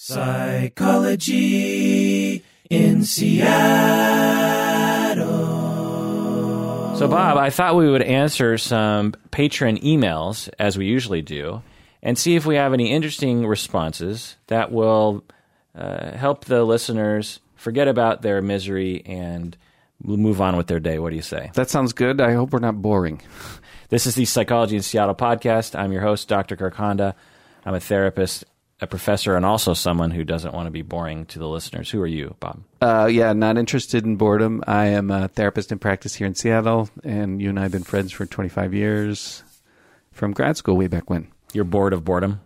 Psychology in Seattle. So, Bob, I thought we would answer some patron emails as we usually do and see if we have any interesting responses that will uh, help the listeners forget about their misery and move on with their day. What do you say? That sounds good. I hope we're not boring. This is the Psychology in Seattle podcast. I'm your host, Dr. Kirk Honda. I'm a therapist a professor and also someone who doesn't want to be boring to the listeners. Who are you, Bob? Uh, yeah, not interested in boredom. I am a therapist in practice here in Seattle, and you and I have been friends for 25 years from grad school way back when. You're bored of boredom?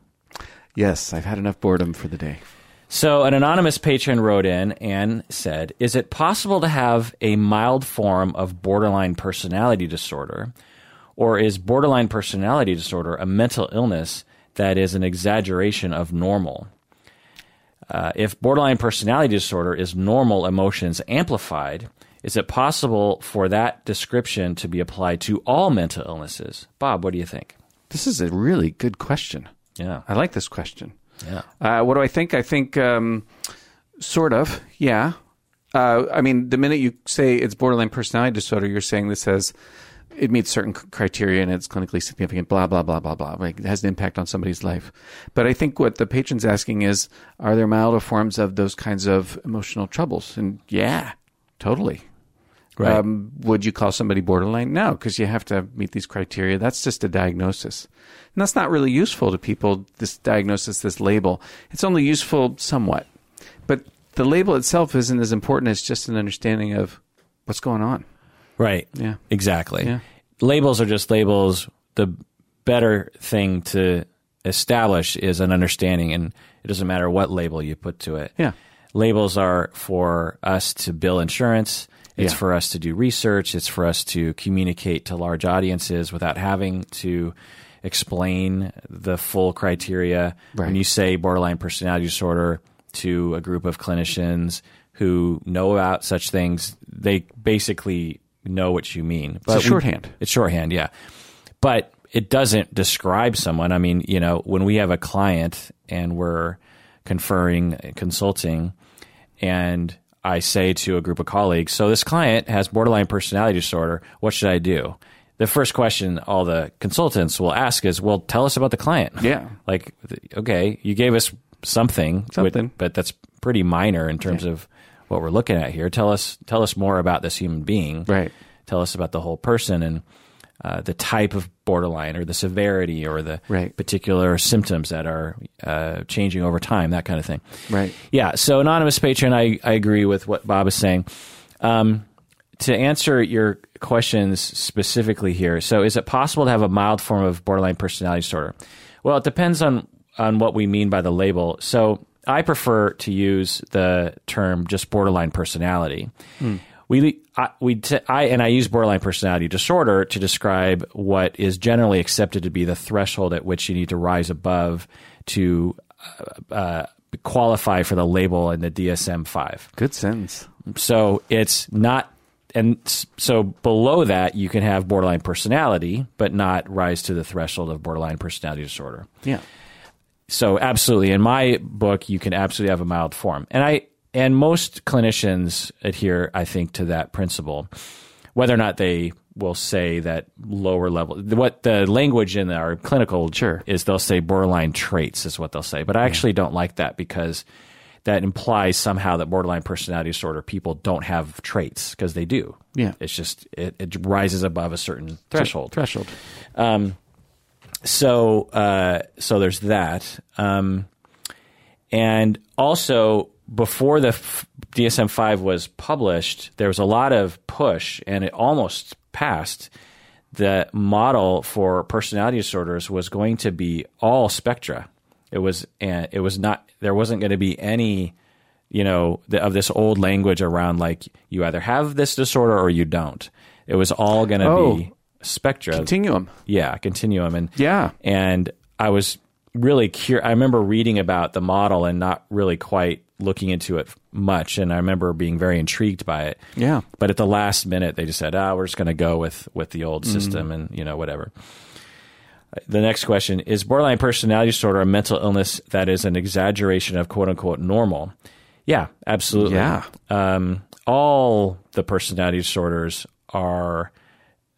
Yes, I've had enough boredom for the day. So, an anonymous patron wrote in and said, Is it possible to have a mild form of borderline personality disorder? Or is borderline personality disorder a mental illness that is an exaggeration of normal. Uh, if borderline personality disorder is normal emotions amplified, is it possible for that description to be applied to all mental illnesses? Bob, what do you think? This is a really good question. Yeah. I like this question. Yeah. Uh, what do I think? I think, um, sort of, yeah. Uh, I mean, the minute you say it's borderline personality disorder, you're saying this has it meets certain criteria and it's clinically significant, blah, blah, blah, blah, blah. Right? It has an impact on somebody's life. But I think what the patron's asking is, are there milder forms of those kinds of emotional troubles? And yeah, totally. Right. Um, would you call somebody borderline? No, because you have to meet these criteria. That's just a diagnosis. And that's not really useful to people, this diagnosis, this label. It's only useful somewhat. But the label itself isn't as important as just an understanding of what's going on. Right. Yeah. Exactly. Yeah. Labels are just labels. The better thing to establish is an understanding, and it doesn't matter what label you put to it. Yeah. Labels are for us to bill insurance. It's Yeah. for us to do research. It's for us to communicate to large audiences without having to explain the full criteria. When you say borderline personality disorder to a group of clinicians who know about such things, they basically know what you mean. It's a we- shorthand. it's shorthand, yeah. But it doesn't describe someone. I mean, you know, when we have a client and we're conferring, consulting, and I say to a group of colleagues, so this client has borderline personality disorder. What should I do? The first question all the consultants will ask is, well, tell us about the client. Yeah. Like, okay, you gave us something, Something. but that's pretty minor in terms of what we're looking at here. Tell us, tell us more about this human being Right. tell us about the whole person and uh, the type of borderline or the severity or the Right. particular symptoms that are uh, changing over time, that kind of thing. Right. Yeah. So, anonymous patron, I, I agree with what Bob is saying. Um, to answer your questions specifically here, so is it possible to have a mild form of borderline personality disorder? Well, it depends on on what we mean by the label. So, I prefer to use the term just borderline personality. We I, we t- I and I use borderline personality disorder to describe what is generally accepted to be the threshold at which you need to rise above to uh, uh, qualify for the label in the DSM five. Good sentence. So it's not, and so below that you can have borderline personality, but not rise to the threshold of borderline personality disorder. Yeah. So absolutely, in my book, you can absolutely have a mild form, and I and most clinicians adhere, I think, to that principle, whether or not they will say that lower level. What the language in our clinical Sure. is, they'll say borderline traits is what they'll say, but I actually don't like that because that implies somehow that borderline personality disorder people don't have traits because they do. Yeah. it's just it, it rises above a certain threshold Threshold. Um, so uh, so there's that um, and also before the f- DSM-5 was published there was a lot of push and it almost passed the model for personality disorders was going to be all spectra it was and it was not there wasn't going to be any you know the, of this old language around like you either have this disorder or you don't it was all going to Oh. be spectra Continuum. yeah, continuum, and Yeah. and I was really curious. I remember reading about the model and not really quite looking into it much, and I remember being very intrigued by it. Yeah. but at the last minute, they just said, "Ah, we're just going to go with with the old system," and you know whatever. The next question is borderline personality disorder a mental illness that is an exaggeration of quote unquote normal? Yeah, absolutely. Yeah. Um, all the personality disorders are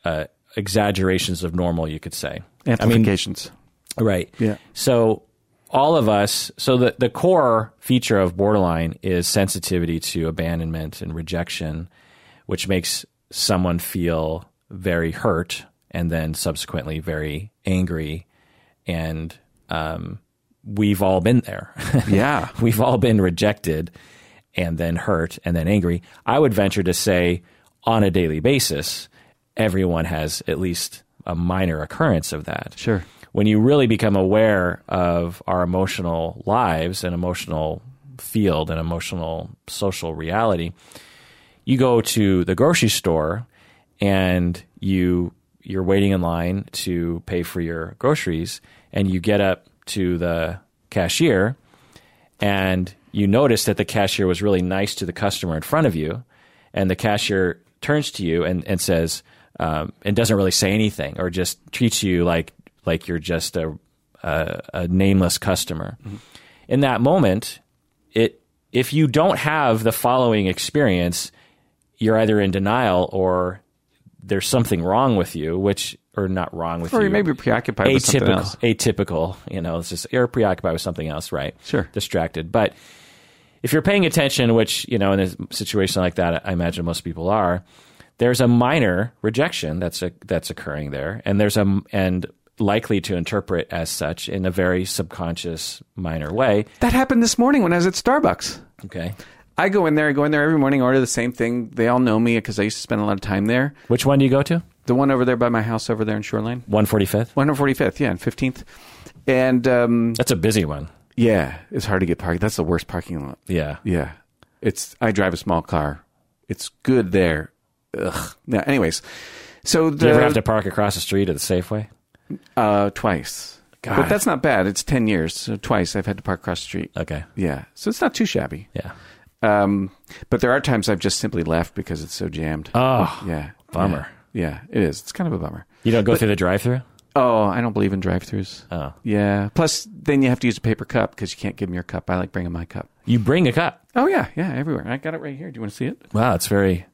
uh, exaggerations of normal, you could say. Amplifications. Right. Yeah. So all of us, so the, the core feature of borderline is sensitivity to abandonment and rejection, which makes someone feel very hurt and then subsequently very angry. And um, we've all been there. yeah. we've all been rejected and then hurt and then angry. I would venture to say on a daily basis, everyone has at least a minor occurrence of that Sure. when you really become aware of our emotional lives and emotional field and emotional social reality, you go to the grocery store and you you're waiting in line to pay for your groceries and you get up to the cashier and you notice that the cashier was really nice to the customer in front of you and the cashier turns to you and, and says um, and doesn't really say anything or just treats you like like you're just a a, a nameless customer. In that moment, it if you don't have the following experience, you're either in denial or there's something wrong with you, which or not wrong with Or you. you may be preoccupied with something atypical, else. atypical. You know, it's just you're preoccupied with something else, right? Sure. distracted. But if you're paying attention, which you know, in a situation like that, I imagine most people are. There's a minor rejection that's a, that's occurring there, and there's a and likely to interpret as such in a very subconscious minor way. That happened this morning when I was at Starbucks. Okay, I go in there, I go in there every morning, order the same thing. They all know me because I used to spend a lot of time there. which one do you go to? The one over there by my house over there in Shoreline. One forty fifth. 145th, yeah, and 15th. And um, That's a busy one. yeah, it's hard to get parked. That's the worst parking lot. Yeah. Yeah. It's I drive a small car. It's good there. Ugh. Now, anyways, so the Do you ever have to park across the street at the Safeway? uh twice. God. But that's not bad. It's 10 years. So twice I've had to park across the street. Okay. Yeah. So it's not too shabby. Yeah. Um but there are times I've just simply left because it's so jammed. Oh, yeah. bummer. Yeah. yeah, it is. It's kind of a bummer. you don't go through the drive-through. Oh, I don't believe in drive-throughs. Oh, Yeah. Plus then you have to use a paper cup because you can't give them your cup. I like bringing my cup. you bring a cup. Oh yeah, yeah, everywhere. I got it right here. Do you want to see it? Wow, it's very,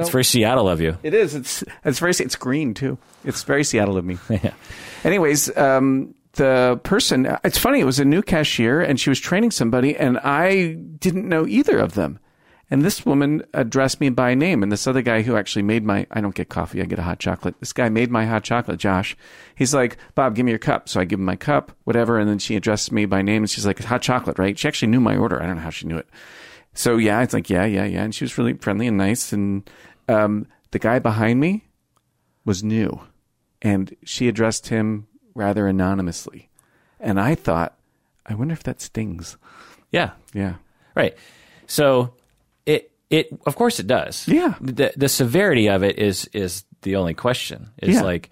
it's very Seattle of you. It is. It's it's very it's green too. It's very Seattle of me. yeah. Anyways, um, the person. It's funny. It was a new cashier, and she was training somebody, and I didn't know either of them. And this woman addressed me by name, and this other guy who actually made my. I don't get coffee. I get a hot chocolate. This guy made my hot chocolate. Josh. He's like, Bob, give me your cup. So I give him my cup, whatever, and then she addressed me by name, and she's like, hot chocolate, right? She actually knew my order. I don't know how she knew it. So yeah, it's like yeah, yeah, yeah, and she was really friendly and nice. And um, the guy behind me was new, and she addressed him rather anonymously. And I thought, I wonder if that stings. Yeah. Yeah, Right. So it it of course it does. Yeah. The the severity of it is is the only question. Is Yeah. like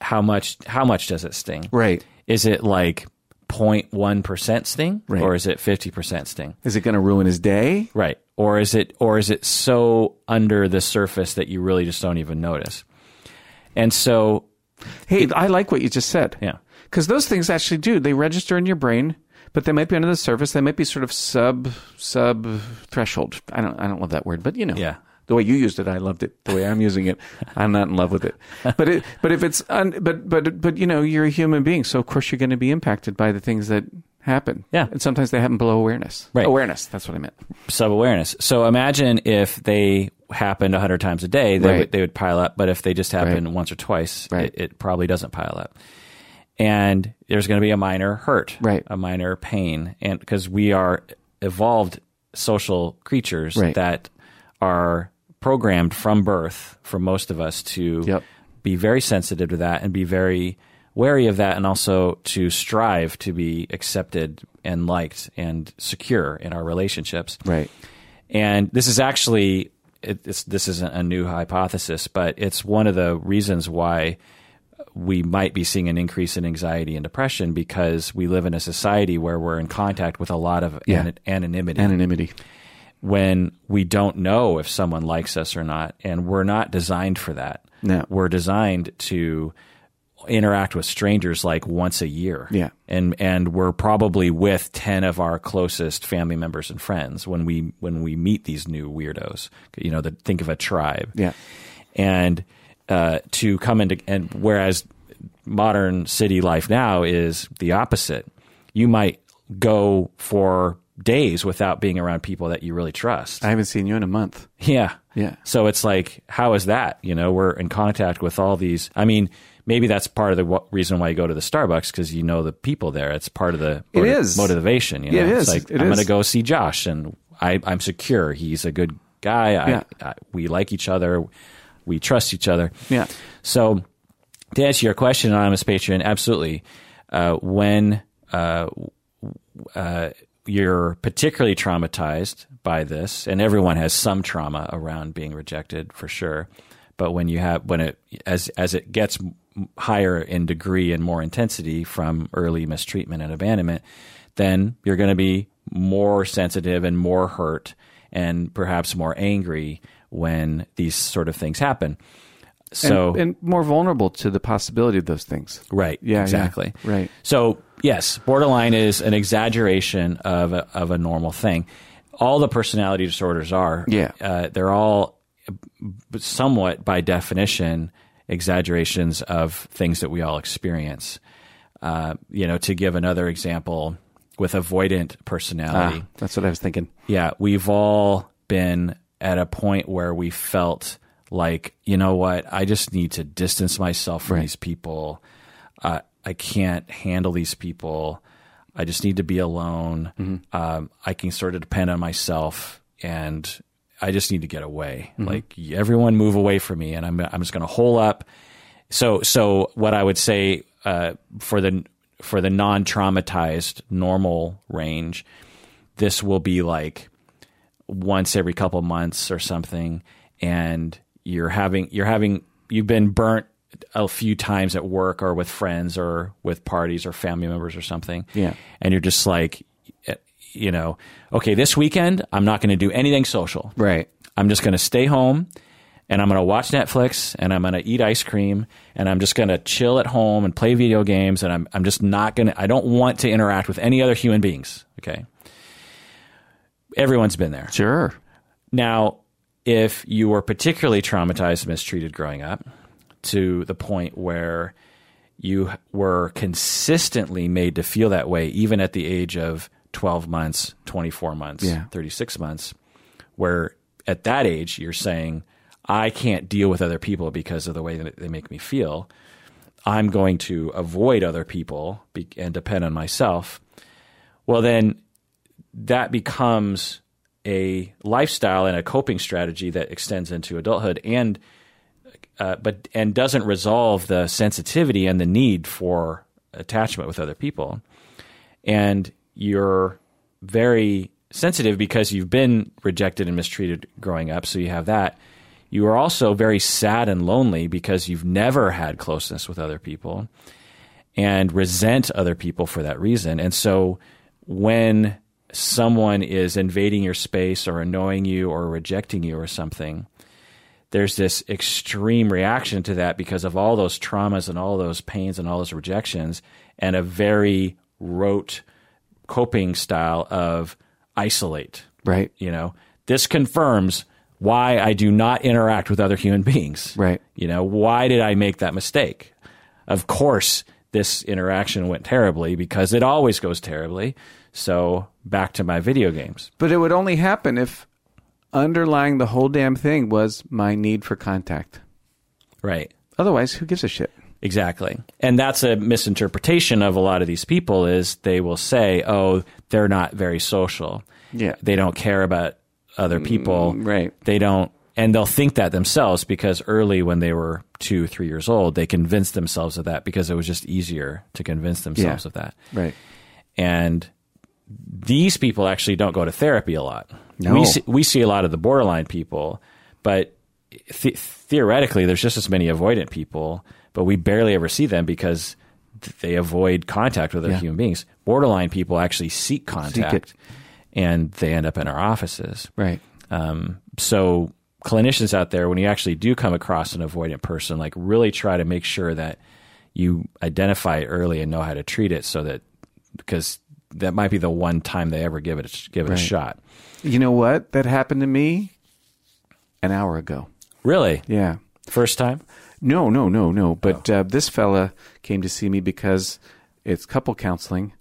how much how much does it sting? right. Is it like 0.1 percent sting, Right. or is it fifty percent sting? Is it going to ruin his day? Right. Or is it or is it so under the surface that you really just don't even notice? And so Hey, I like what you just said. yeah. because those things actually do. They register in your brain, but they might be under the surface. They might be sort of sub sub threshold. I don't I don't love that word, but you know, Yeah. The way you used it, I loved it. The way I'm using it, I'm not in love with it. But it, but if it's un, but but but you know, you're a human being, so of course you're going to be impacted by the things that happen. Yeah. and sometimes they happen below awareness. Right. awareness. That's what I meant. sub awareness. So imagine if they happened 100 times a day, they, Right. would, they would pile up. But if they just happen Right. once or twice, Right. it, it probably doesn't pile up. And there's going to be a minor hurt, Right. a minor pain. And because we are evolved social creatures Right. that are programmed from birth for most of us to Yep. be very sensitive to that and be very wary of that and also to strive to be accepted and liked and secure in our relationships. Right. And this is actually it, it's, this isn't a new hypothesis, but it's one of the reasons why we might be seeing an increase in anxiety and depression because we live in a society where we're in contact with a lot of Yeah. an- anonymity Anonymity. When we don't know if someone likes us or not, and we're not designed for that. No. We're designed to interact with strangers like once a year. Yeah. And and we're probably with 10 of our closest family members and friends when we when we meet these new weirdos. You know, the, think of a tribe. Yeah. And uh, to come into and whereas modern city life now is the opposite. You might go for days without being around people that you really trust. I haven't seen you in a month. Yeah. Yeah. So it's like, how is that? You know, we're in contact with all these. I mean, maybe that's part of the w- reason why you go to the Starbucks because you know the people there. It's part of the It is. motivation. You know? It It's is. like, It I'm going to go see Josh and I, I'm secure. He's a good guy. I, Yeah. I, we like each other. We trust each other. Yeah. So, to answer your question, anonymous patron, absolutely. Uh, when uh, uh, you're particularly traumatized by this, and everyone has some trauma around being rejected for sure. But when you have when it as as it gets higher in degree and more intensity from early mistreatment and abandonment, then you're going to be more sensitive and more hurt and perhaps more angry when these sort of things happen. So and, and more vulnerable to the possibility of those things. Right. Yeah, yeah. Exactly. Right. So yes, borderline is an exaggeration of a, of a normal thing. All the personality disorders are. Yeah. Uh, they're all somewhat, by definition, exaggerations of things that we all experience. Uh, you know, to give another example, with avoidant personality. Ah, that's what I was thinking. Yeah, we've all been at a point where we felt like, you know what, I just need to distance myself from Right. these people. Uh, I can't handle these people. I just need to be alone. Um, I can sort of depend on myself, and I just need to get away. Like everyone, move away from me, and I'm I'm just going to hole up. So so what I would say uh, for the for the non traumatized normal range, this will be like once every couple months or something, and you're having you're having you've been burnt a few times at work or with friends or with parties or family members or something. Yeah. and you're just like, eh, you know, okay, this weekend I'm not going to do anything social. Right. I'm just going to stay home and I'm going to watch Netflix and I'm going to eat ice cream and I'm just going to chill at home and play video games and I'm I'm just not going to I don't want to interact with any other human beings, okay? Everyone's been there. Sure. Now, if you were particularly traumatized, mistreated growing up to the point where you were consistently made to feel that way, even at the age of 12 months, 24 months, Yeah. 36 months, where at that age you're saying, I can't deal with other people because of the way that they make me feel. I'm going to avoid other people and depend on myself. Well, then that becomes a lifestyle and a coping strategy that extends into adulthood and uh, but and doesn't resolve the sensitivity and the need for attachment with other people and you're very sensitive because you've been rejected and mistreated growing up so you have that you are also very sad and lonely because you've never had closeness with other people and resent other people for that reason. And so when someone is invading your space or annoying you or rejecting you or something, there's this extreme reaction to that because of all those traumas and all those pains and all those rejections and a very rote coping style of isolate. Right. You know, this confirms why I do not interact with other human beings. Right. You know, why did I make that mistake? Of course, this interaction went terribly because it always goes terribly. So back to my video games. But it would only happen if underlying the whole damn thing was my need for contact. Right. Otherwise, who gives a shit? Exactly. And that's a misinterpretation of a lot of these people is they will say, "Oh, they're not very social. Yeah. They don't care about other mm, people. right. They don't and they'll think that themselves because early when they were 2, 3 years old, they convinced themselves of that because it was just easier to convince themselves Yeah. of that. Right. And these people actually don't go to therapy a lot. No. We see, we see a lot of the borderline people, but th- theoretically, there's just as many avoidant people, but we barely ever see them because they avoid contact with other Yeah. human beings. Borderline people actually seek contact, and they end up in our offices. Right. Um, so clinicians out there, when you actually do come across an avoidant person, like really try to make sure that you identify it early and know how to treat it, so that because that might be the one time they ever give it a, give it a shot. You know what? That happened to me an hour ago. Really, Yeah. first time? No, no, no, no. But uh, this fella came to see me because it's couple counseling,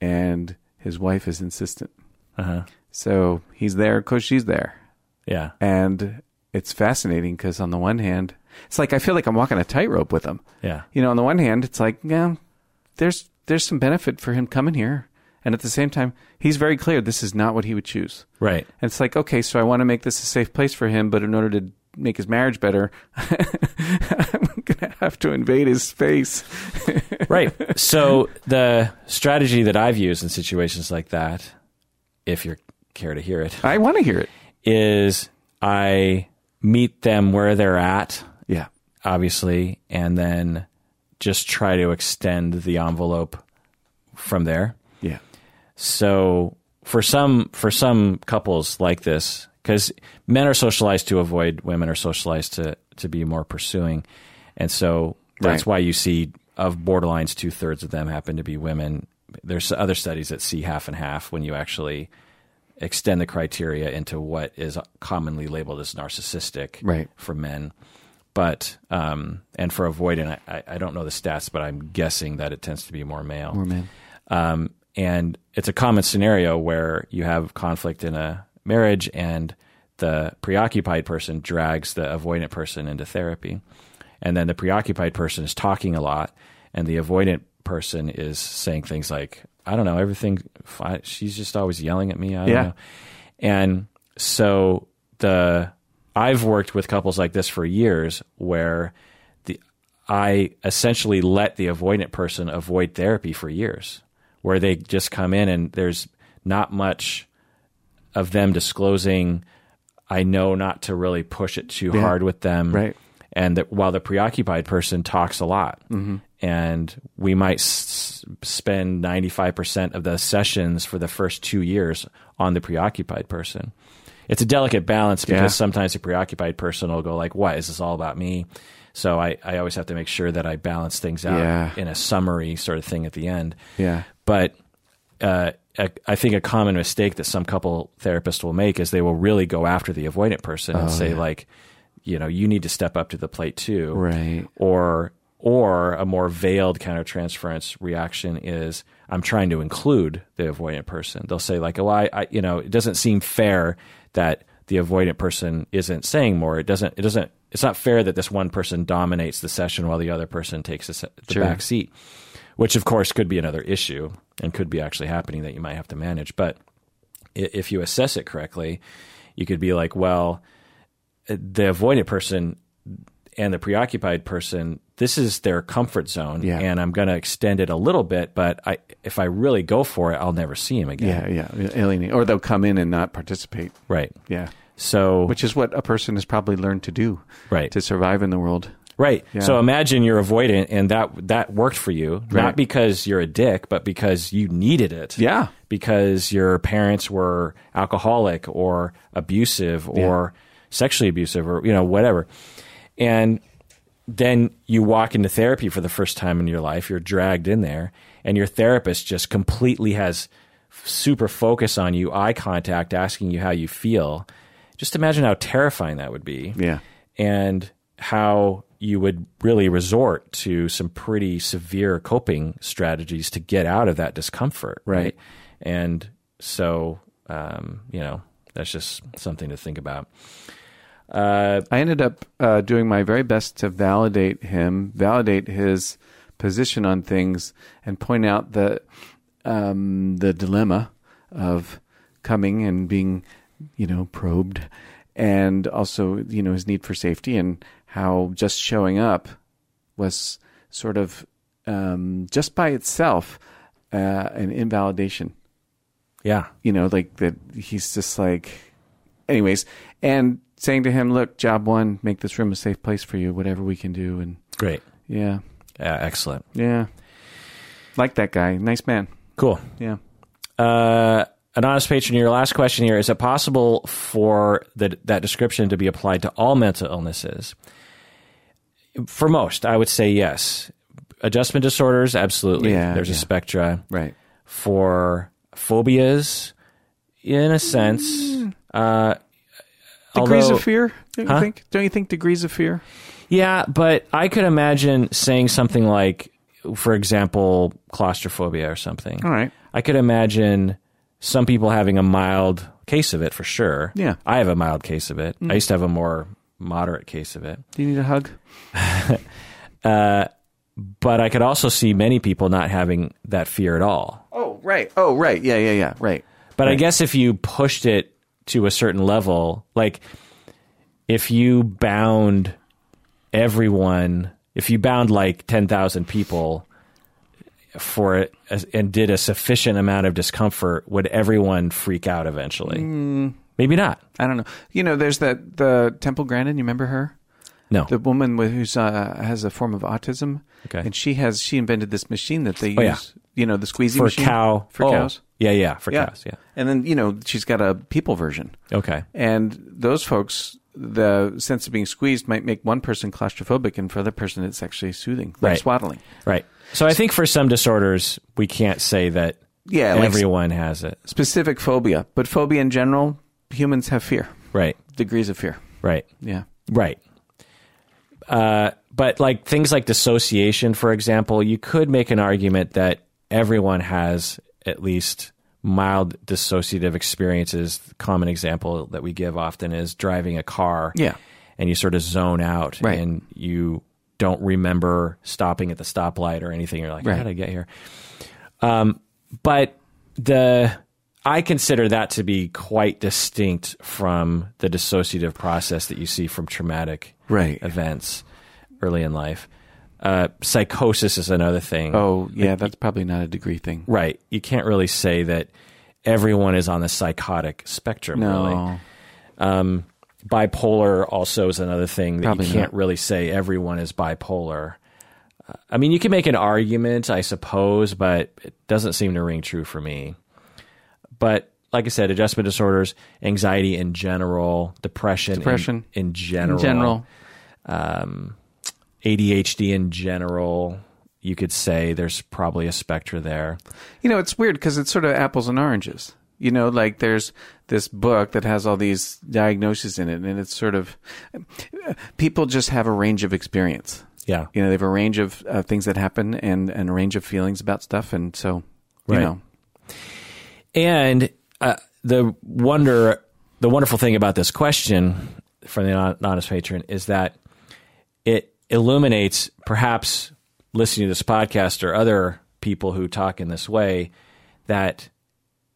and his wife is insistent. Uh huh. So he's there because she's there, Yeah. and it's fascinating because on the one hand, it's like I feel like I'm walking a tightrope with him. Yeah. You know, on the one hand, it's like, yeah, there's there's some benefit for him coming here, and at the same time, he's very clear this is not what he would choose. Right. And it's like, okay, so I want to make this a safe place for him, but in order to make his marriage better, I'm gonna have to invade his space. right. So the strategy that I've used in situations like that, if you care to hear it, I want to hear it. is I meet them where they're at, Yeah. obviously, and then just try to extend the envelope from there. So for some for some couples like this, because men are socialized to avoid, women are socialized to to be more pursuing, and so that's Right. why you see of borderlines two thirds of them happen to be women. There's other studies that see half and half when you actually extend the criteria into what is commonly labeled as narcissistic Right. for men. But um, and for avoidant, I, I don't know the stats, but I'm guessing that it tends to be more male. More man. Um, and it's a common scenario where you have conflict in a marriage and the preoccupied person drags the avoidant person into therapy. And then the preoccupied person is talking a lot and the avoidant person is saying things like, I don't know, everything, she's just always yelling at me. I don't Yeah. know. And so the, I've worked with couples like this for years where the, I essentially let the avoidant person avoid therapy for years, where they just come in and there's not much of them disclosing. I know not to really push it too Yeah. hard with them, Right. And that while the preoccupied person talks a lot, mm-hmm. and we might s- spend ninety five percent of the sessions for the first two years on the preoccupied person. It's a delicate balance because Yeah. sometimes the preoccupied person will go like, "What is this all about me?" So I, I always have to make sure that I balance things out Yeah. in a summary sort of thing at the end. Yeah. But uh, I think a common mistake that some couple therapists will make is they will really go after the avoidant person and say like, you know, you need to step up to the plate too, Right. Or or a more veiled kind of countertransference reaction is I'm trying to include the avoidant person. They'll say like, oh, I, I you know, it doesn't seem fair that the avoidant person isn't saying more. It doesn't. It doesn't. It's not fair that this one person dominates the session while the other person takes the, se- the Sure. back seat, which of course could be another issue and could be actually happening that you might have to manage. But if you assess it correctly, you could be like, well, the avoidant person and the preoccupied person, this is their comfort zone, Yeah. and I'm going to extend it a little bit. But I, if I really go for it, I'll never see him again. Yeah. Yeah. Alienate. Or they'll come in and not participate. Right. Yeah. So Which is what a person has probably learned to do right. to survive in the world. Right. Yeah. So imagine you're avoidant and that that worked for you, Right. not because you're a dick, but because you needed it. Yeah. Because your parents were alcoholic or abusive or sexually abusive or you know whatever. And then you walk into therapy for the first time in your life, you're dragged in there and your therapist just completely has super focus on you, eye contact, asking you how you feel. Just imagine how terrifying that would be Yeah. and how you would really resort to some pretty severe coping strategies to get out of that discomfort. Right. And so, um, you know, that's just something to think about. Uh, I ended up uh, doing my very best to validate him, validate his position on things, and point out the um, the dilemma of coming and being, you know, probed, and also you know his need for safety and how just showing up was sort of um, just by itself uh, an invalidation yeah. you know, like that he's just like, anyways, and saying to him, look, job one, make this room a safe place for you, whatever we can do. And Great. yeah, Yeah, excellent. yeah. Like that guy. Nice man. Cool. Yeah. Uh, an honest patron, your last question here is it possible for the, that description to be applied to all mental illnesses? For most, I would say yes. adjustment disorders, absolutely. Yeah, There's a yeah. spectra. Right. For phobias, in a sense, uh, Degrees although- of fear, don't you think? Don't you think degrees of fear? Yeah, but I could imagine saying something like, for example, claustrophobia or something. All right. I could imagine some people having a mild case of it for sure. Yeah. Mm. I have a mild case of it. I used to have a more moderate case of it. Do you need a hug? Uh, but I could also see many people not having that fear at all. Oh, right. Oh, right. Yeah, yeah, yeah. Right. But I guess if you pushed it to a certain level, like if you bound everyone, if you bound like 10,000 people for it uh, and did a sufficient amount of discomfort, would everyone freak out eventually? Hmm. Maybe not. I don't know. You know, there's that the Temple Grandin. You remember her? No. The woman with, who's uh, has a form of autism. Okay. And she has she invented this machine that they use. Oh, yeah. You know, the squeezy for machine cow. for oh, cows. Yeah, yeah, for Yeah. cows. Yeah. And then you know she's got a people version. Okay. And those folks, the sense of being squeezed might make one person claustrophobic, and for other person, it's actually soothing, like Right. swaddling. Right. So I think for some disorders, we can't say that Yeah, like everyone has it. specific phobia, but phobia in general, humans have fear, Right. degrees of fear. Right. Yeah. Right. Uh, but like things like dissociation, for example, you could make an argument that everyone has at least mild dissociative experiences. The common example that we give often is driving a car. Yeah. And you sort of zone out Right. and you don't remember stopping at the stoplight or anything. You're like, Right. how did I get here? Um, but the I consider that to be quite distinct from the dissociative process that you see from traumatic Right. events early in life. Uh, psychosis is another thing. Oh, yeah, that's probably not a degree thing. Right. You can't really say that everyone is on the psychotic spectrum, really. No. Um, bipolar also is another thing that Probably you can't not. really say everyone is bipolar. Uh, I mean, you can make an argument, I suppose, but it doesn't seem to ring true for me. But like I said, adjustment disorders, anxiety in general, depression, in- Depression. in, general, In general, ADHD in general, you could say there's probably a spectra there. you know, it's weird because it's sort of apples and oranges. You know, like there's this book that has all these diagnoses in it, and it's sort of people just have a range of experience. Yeah. You know, they have a range of uh, things that happen and, and a range of feelings about stuff, and so you Right. know, And uh, the wonder, the wonderful thing about this question from the Hon- honest patron is that it illuminates, perhaps listening to this podcast or other people who talk in this way, that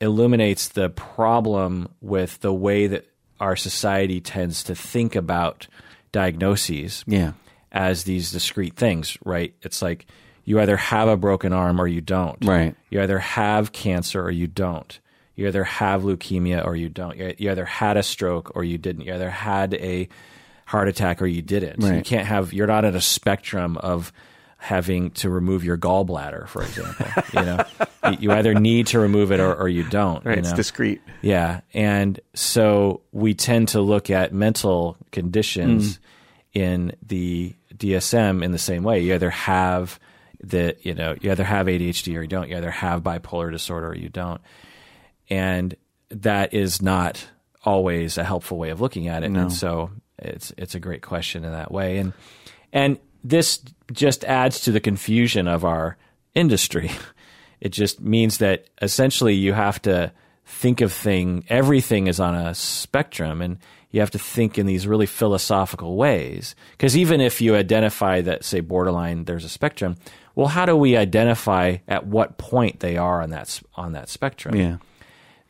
illuminates the problem with the way that our society tends to think about diagnoses yeah, as these discrete things, right? It's like you either have a broken arm or you don't. Right. You either have cancer or you don't. You either have leukemia or you don't. You either had a stroke or you didn't. You either had a heart attack or you didn't. You can't have. You're not at a spectrum of having to remove your gallbladder, for example. you know, You- either need to remove it or, or you don't. right. you It's know? discrete. Yeah. And so we tend to look at mental conditions mm. in the DSM in the same way. You either have the, you know, you either have ADHD or you don't. You either have bipolar disorder or you don't. And that is not always a helpful way of looking at it. And so it's it's a great question in that way. And and this just adds to the confusion of our industry. It just means that essentially you have to think of thing everything is on a spectrum and you have to think in these really philosophical ways because even if you identify that say borderline there's a spectrum well how do we identify at what point they are on that on that spectrum Yeah,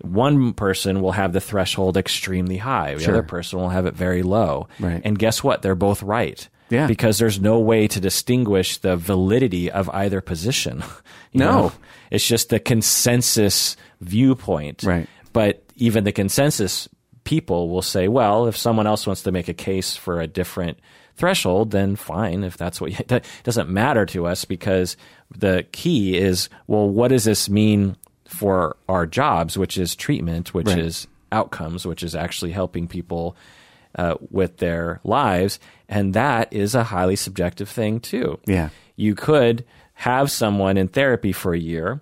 one person will have the threshold extremely high. The Sure. other person will have it very low. Right. And guess what? They're both right. Yeah. Because there's no way to distinguish the validity of either position. You No. know? It's just the consensus viewpoint. Right. But even the consensus people will say, well, if someone else wants to make a case for a different threshold, then fine. If that's what you, that doesn't matter to us because the key is, well, what does this mean for our jobs, which is treatment, which Right. is outcomes, which is actually helping people uh, with their lives, and that is a highly subjective thing too. Yeah. you could have someone in therapy for a year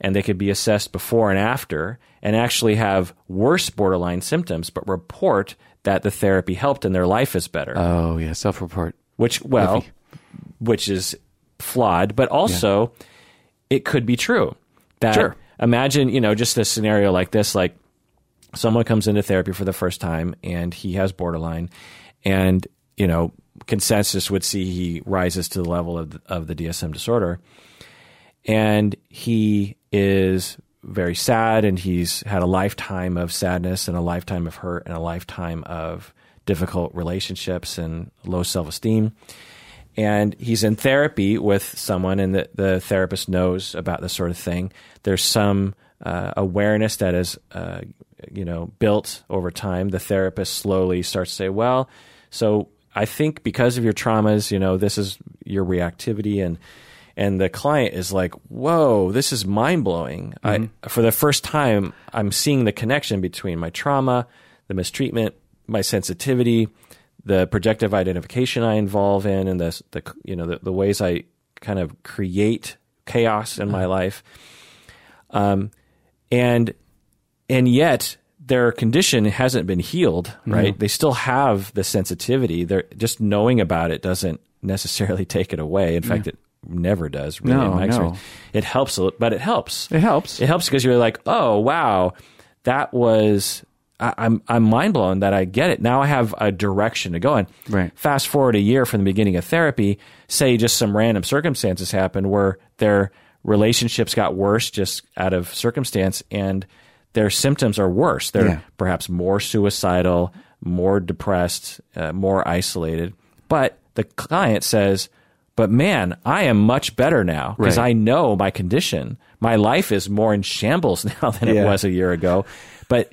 and they could be assessed before and after and actually have worse borderline symptoms, but report that the therapy helped and their life is better. Oh yeah, self-report. which, well, which is flawed, but also it could be true. That Sure. imagine, you know, just a scenario like this, like someone comes into therapy for the first time and he has borderline and, you know, consensus would see he rises to the level of the, of the DSM disorder and he is very sad and he's had a lifetime of sadness and a lifetime of hurt and a lifetime of difficult relationships and low self-esteem. And he's in therapy with someone and the, the therapist knows about this sort of thing. There's some uh, awareness that is uh, you know built over time. The therapist slowly starts to say well so i think because of your traumas you know this is your reactivity and and the client is like whoa this is mind-blowing I, for the first time i'm seeing the connection between my trauma the mistreatment my sensitivity the projective identification I involve in, and the the you know the, the ways I kind of create chaos in my life, um, and and yet their condition hasn't been healed. Right? They still have the sensitivity. They're just knowing about it doesn't necessarily take it away. In fact, it never does. Really, No, in my no. It helps, but it helps. It helps. It helps because you're like, oh wow, that was I, I'm I'm mind blown that I get it. Now I have a direction to go in. Right. Fast forward a year from the beginning of therapy, say just some random circumstances happened where their relationships got worse just out of circumstance and their symptoms are worse. They're Yeah. perhaps more suicidal, more depressed, uh, more isolated. But the client says, but man, I am much better now because Right. I know my condition. My life is more in shambles now than it was a year ago. But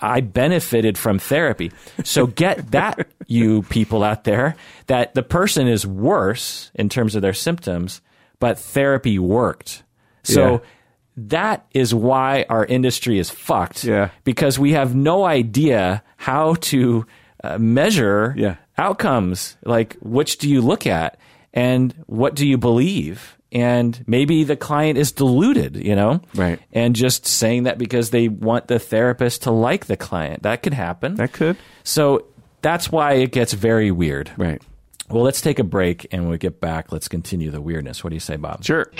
I benefited from therapy. So get that, you people out there, that the person is worse in terms of their symptoms, but therapy worked. So Yeah. that is why our industry is fucked. Yeah. Because we have no idea how to uh, measure Yeah. outcomes. Like, which do you look at and what do you believe? And maybe the client is deluded, you know? Right. And just saying that because they want the therapist to like the client. That could happen. That could. so that's why it gets very weird. Right. Well, let's take a break and when we get back, let's continue the weirdness. What do you say, Bob? Sure.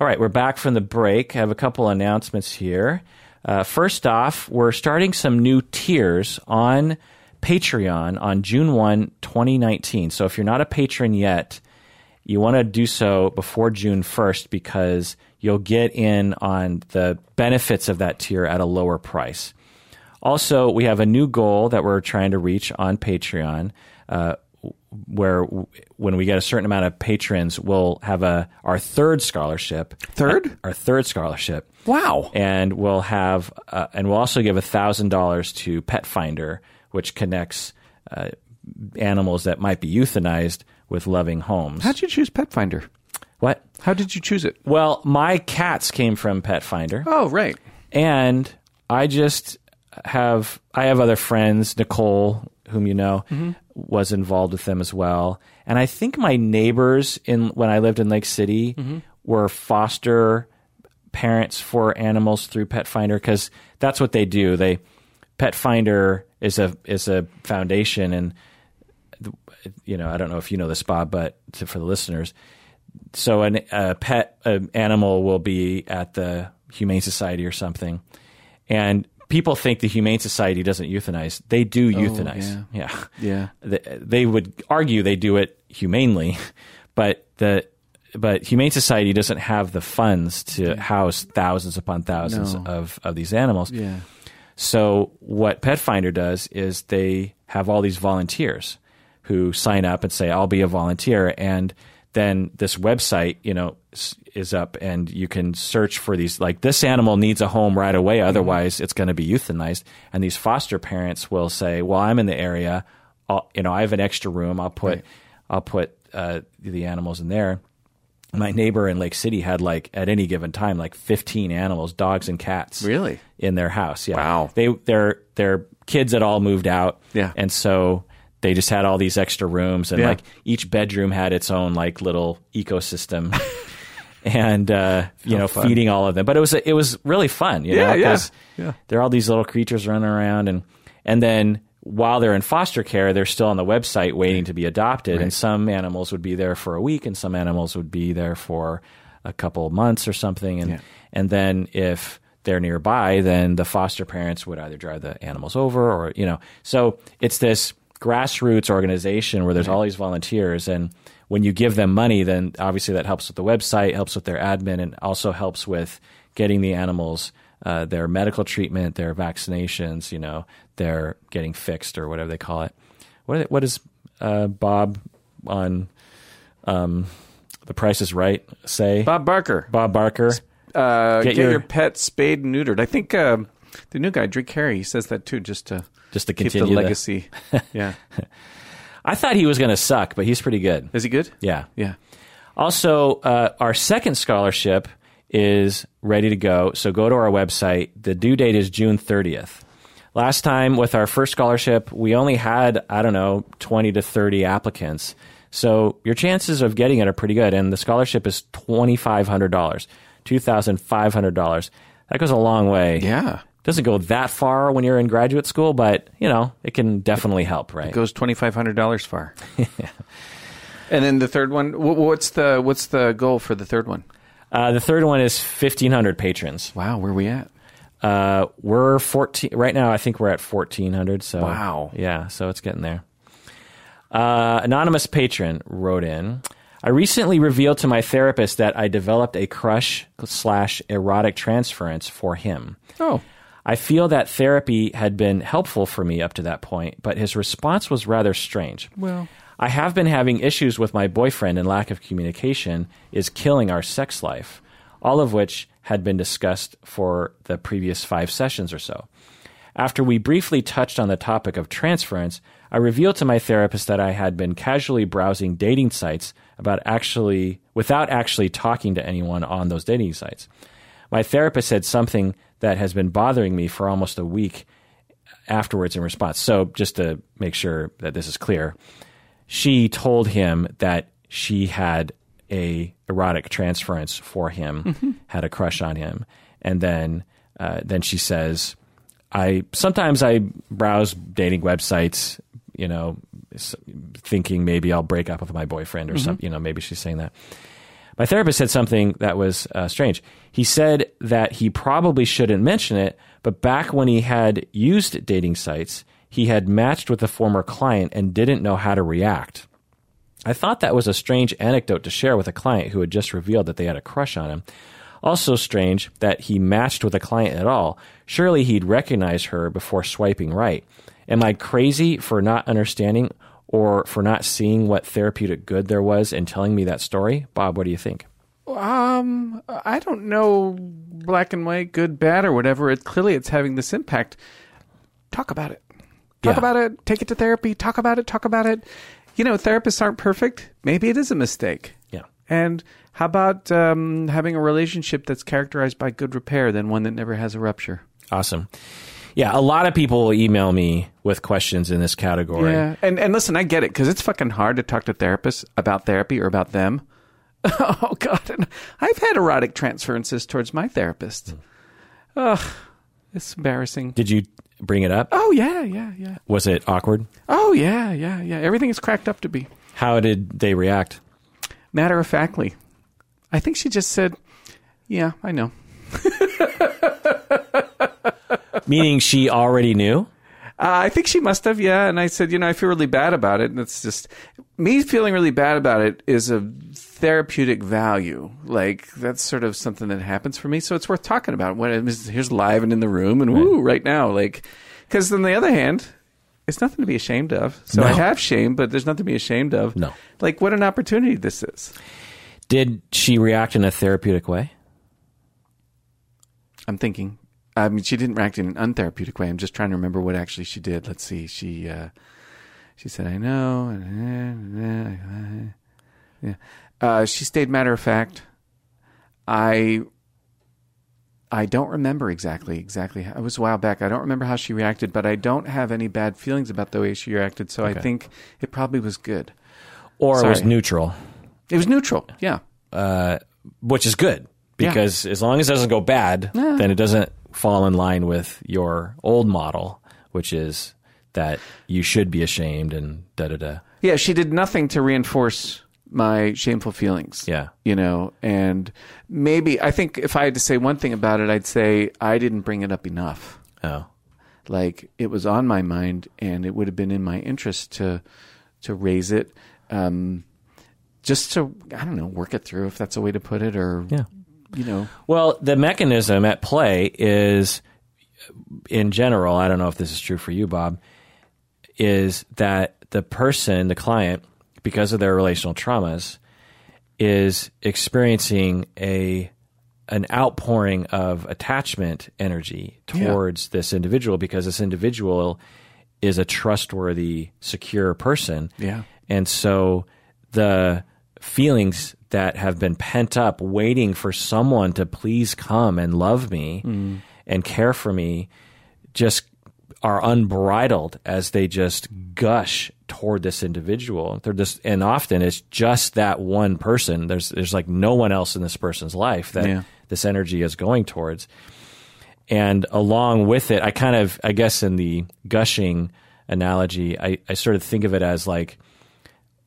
All right, we're back from the break. I have a couple announcements here. Uh, first off, we're starting some new tiers on Patreon on June 1, 2019. So if you're not a patron yet, you want to do so before June 1st because you'll get in on the benefits of that tier at a lower price. Also, we have a new goal that we're trying to reach on Patreon, uh, where w- when we get a certain amount of patrons, we'll have a our third scholarship. Third? our third scholarship. Wow. And we'll have, uh, and we'll also give thousand dollars to Pet Finder, which connects uh, animals that might be euthanized with loving homes. How'd you choose Pet Finder? what? How did you choose it? Well, my cats came from Pet Finder. Oh, right. and I just have I have other friends. Nicole, whom you know, was involved with them as well, and I think my neighbors in when I lived in Lake City were foster parents for animals through Pet Finder because that's what they do. They Pet Finder is a is a foundation, and you know I don't know if you know this, Bob, but to, for the listeners, so an, a pet an animal will be at the Humane Society or something, and people think the Humane Society doesn't euthanize. They do oh, euthanize. Yeah, Yeah. They, they would argue they do it humanely, but the but Humane Society doesn't have the funds to house thousands upon thousands No. of of these animals. Yeah. So what Pet Finder does is they have all these volunteers who sign up and say, "I'll be a volunteer," and then this website, you know, is up, and you can search for these. Like this animal needs a home right away, otherwise it's going to be euthanized. And these foster parents will say, "Well, I'm in the area. I'll, you know, I have an extra room. I'll put, I'll put uh, the animals in there." my neighbor in Lake City had like at any given time like 15 animals, dogs and cats. Really? In their house. Yeah. Wow. They their their kids had all moved out. Yeah. And so they just had all these extra rooms and Yeah. like each bedroom had its own like little ecosystem. and uh, you know, fun. feeding all of them. But it was it was really fun, you Yeah, know, yeah. 'cause Yeah. there are all these little creatures running around and and then while they're in foster care they're still on the website waiting to be adopted and some animals would be there for a week and some animals would be there for a couple of months or something and Yeah. and then if they're nearby then the foster parents would either drive the animals over or you know so it's this grassroots organization where there's all these volunteers and when you give them money then obviously that helps with the website helps with their admin and also helps with getting the animals uh, their medical treatment, their vaccinations, you know, they're getting fixed or whatever they call it. What, are they- what does uh, Bob on um, The Price is Right say? Bob Barker. Bob Barker. Uh, Get get, your- your, pet spayed and neutered. I think uh, the new guy, Drew Carey, he says that too, just to Just to keep the continue the- legacy. yeah. I thought he was going to suck, but he's pretty good. Is he good? Yeah. Yeah. Also, uh, our second scholarship is ready to go. So go to our website. The due date is June 30th. Last time with our first scholarship, we only had, I don't know, 20 to 30 applicants. So your chances of getting it are pretty good. And the scholarship is $2,500, $2,500. That goes a long way. Yeah. Doesn't go that far when you're in graduate school, but, you know, it can definitely help, right? Goes twenty five hundred dollars far. And then the third one, what's the what's the goal for the third one? Uh, the third one is 1,500 patrons. Wow, where are we at? Uh, we're 14 right now. I think we're at 1400. So Wow. yeah, so it's getting there. Uh, anonymous patron wrote in. I recently revealed to my therapist that I developed a crush slash erotic transference for him. Oh, I feel that therapy had been helpful for me up to that point, but his response was rather strange. Well. I have been having issues with my boyfriend, and lack of communication is killing our sex life, all of which had been discussed for the previous five sessions or so. After we briefly touched on the topic of transference, I revealed to my therapist that I had been casually browsing dating sites about actually without actually talking to anyone on those dating sites. My therapist said something that has been bothering me for almost a week afterwards in response. So, just to make sure that this is clear, she told him that she had a erotic transference for him, had a crush on him, and then uh, then she says, "I sometimes I browse dating websites, you know, thinking maybe I'll break up with my boyfriend or something. You know, maybe she's saying that." My therapist said something that was uh, strange. He said that he probably shouldn't mention it, but back when he had used dating sites, he had matched with a former client and didn't know how to react. I thought that was a strange anecdote to share with a client who had just revealed that they had a crush on him. Also strange that he matched with a client at all. Surely he'd recognize her before swiping right. Am I crazy for not understanding or for not seeing what therapeutic good there was in telling me that story? Bob, what do you think? Um, I don't know black and white, good, bad, or whatever. It clearly it's having this impact. Talk about it. Talk Yeah. about it. Take it to therapy. Talk about it. Talk about it. You know, therapists aren't perfect. Maybe it is a mistake. Yeah. And how about um, having a relationship that's characterized by good repair than one that never has a rupture? Awesome. Yeah, a lot of people will email me with questions in this category. Yeah, and and listen, I get it because it's fucking hard to talk to therapists about therapy or about them. oh God, I've had erotic transferences towards my therapist. Hmm. Ugh, it's embarrassing. Did you bring it up? Oh yeah, yeah, yeah. Was it awkward? Oh yeah, yeah, yeah. Everything is cracked up to be How did they react? matter of factly. I think she just said, "Yeah, I know." Meaning she already knew? Uh, I think she must have, yeah. And I said, you know, I feel really bad about it. And it's just me feeling really bad about it is a therapeutic value. Like that's sort of something that happens for me. So it's worth talking about. When it here's live and in the room and woo right now, like because on the other hand, it's nothing to be ashamed of. So I have shame, but there's nothing to be ashamed of. No. Like what an opportunity this is. Did she react in a therapeutic way? I'm thinking. I mean, she didn't react in an untherapeutic way. I'm just trying to remember what actually she did. Let's see. She uh, she said, "I know." Yeah. Uh, she stayed matter of fact. I I don't remember exactly exactly. How, it was a while back. I don't remember how she reacted, but I don't have any bad feelings about the way she reacted. So I think it probably was good. Or it was neutral, It was neutral. Yeah. uh, which is good because as long as it doesn't go bad, then it doesn't fall in line with your old model, which is that you should be ashamed and da da da. Yeah, she did nothing to reinforce my shameful feelings. Yeah. You know, and maybe I think if I had to say one thing about it, I'd say I didn't bring it up enough. Oh, Like it was on my mind and it would have been in my interest to to raise it. Um just to I don't know, work it through if that's a way to put it or yeah. You know. Well, the mechanism at play is, in general, I don't know if this is true for you, Bob, is that the person, the client, because of their relational traumas, is experiencing a an outpouring of attachment energy towards this individual because this individual is a trustworthy, secure person. Yeah. And so the feelings that have been pent up waiting for someone to please come and love me and care for me just are unbridled as they just gush toward this individual. They're just and often it's just that one person. There's there's like no one else in this person's life that Yeah. this energy is going towards. And along with it, I kind of I guess in the gushing analogy, I, I sort of think of it as like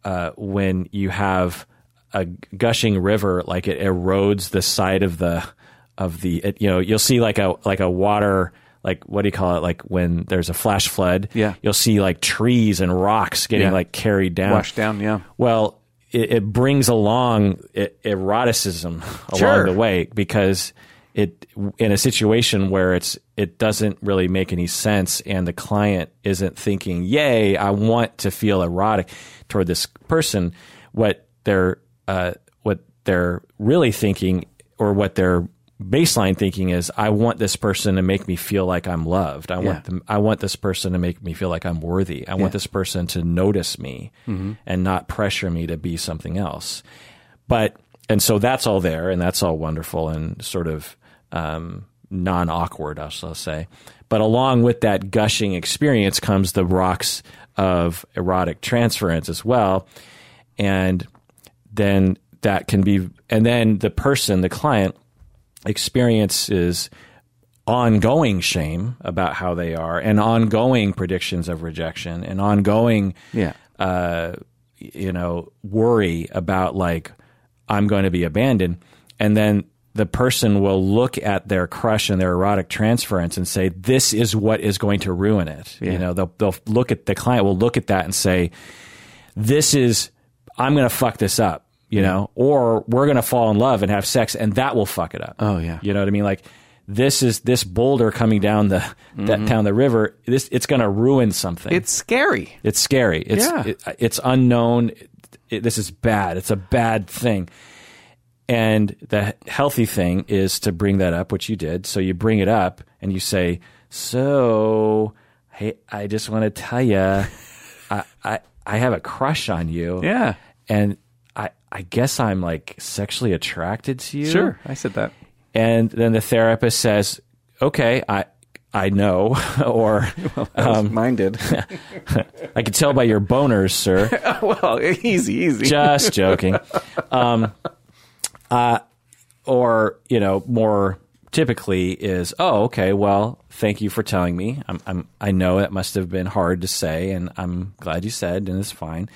uh, when you have a gushing river, like it erodes the side of the of the it, you know you'll see like a like a water like what do you call it like when there's a flash flood Yeah. you'll see like trees and rocks getting Yeah. like carried down Washed down, yeah. well it, it brings along eroticism Sure. along the way because it in a situation where it's it doesn't really make any sense and the client isn't thinking yay i want to feel erotic toward this person what they're uh, what they're really thinking or what their baseline thinking is i want this person to make me feel like i'm loved. I want them i want this person to make me feel like i'm worthy. I want this person to notice me and not pressure me to be something else. But and so that's all there and that's all wonderful and sort of um, non-awkward i'll I'll say. But along with that gushing experience comes the rocks of erotic transference as well. And then that can be and then the person the client experiences ongoing shame about how they are and ongoing predictions of rejection and ongoing Yeah. uh, you know, worry about like I'm going to be abandoned, and then the person will look at their crush and their erotic transference and say, "This is what is going to ruin it." You know, they'll they'll look at the client will look at that and say, "This is I'm going to fuck this up." You know, or we're going to fall in love and have sex, and that will fuck it up. Oh, yeah. you know what I mean? Like this is this boulder coming down the that mm-hmm. down the river. This it's going to ruin something. It's scary. It's scary. It's Yeah. it, it's unknown. It, this is bad. It's a bad thing. And the healthy thing is to bring that up, which you did. So you bring it up and you say, "So, hey, I just want to tell you, I, I I have a crush on you. Yeah. and I I guess I'm like sexually attracted to you. Sure. I said that. And then the therapist says, "Okay, I." I know, or um, Mine did. I can tell by your boners, sir. well, easy, easy. Just joking. Um, uh, or you know, more typically is, oh, okay. Well, thank you for telling me. I'm, I'm, I know it must have been hard to say, and I'm glad you said, and it's fine.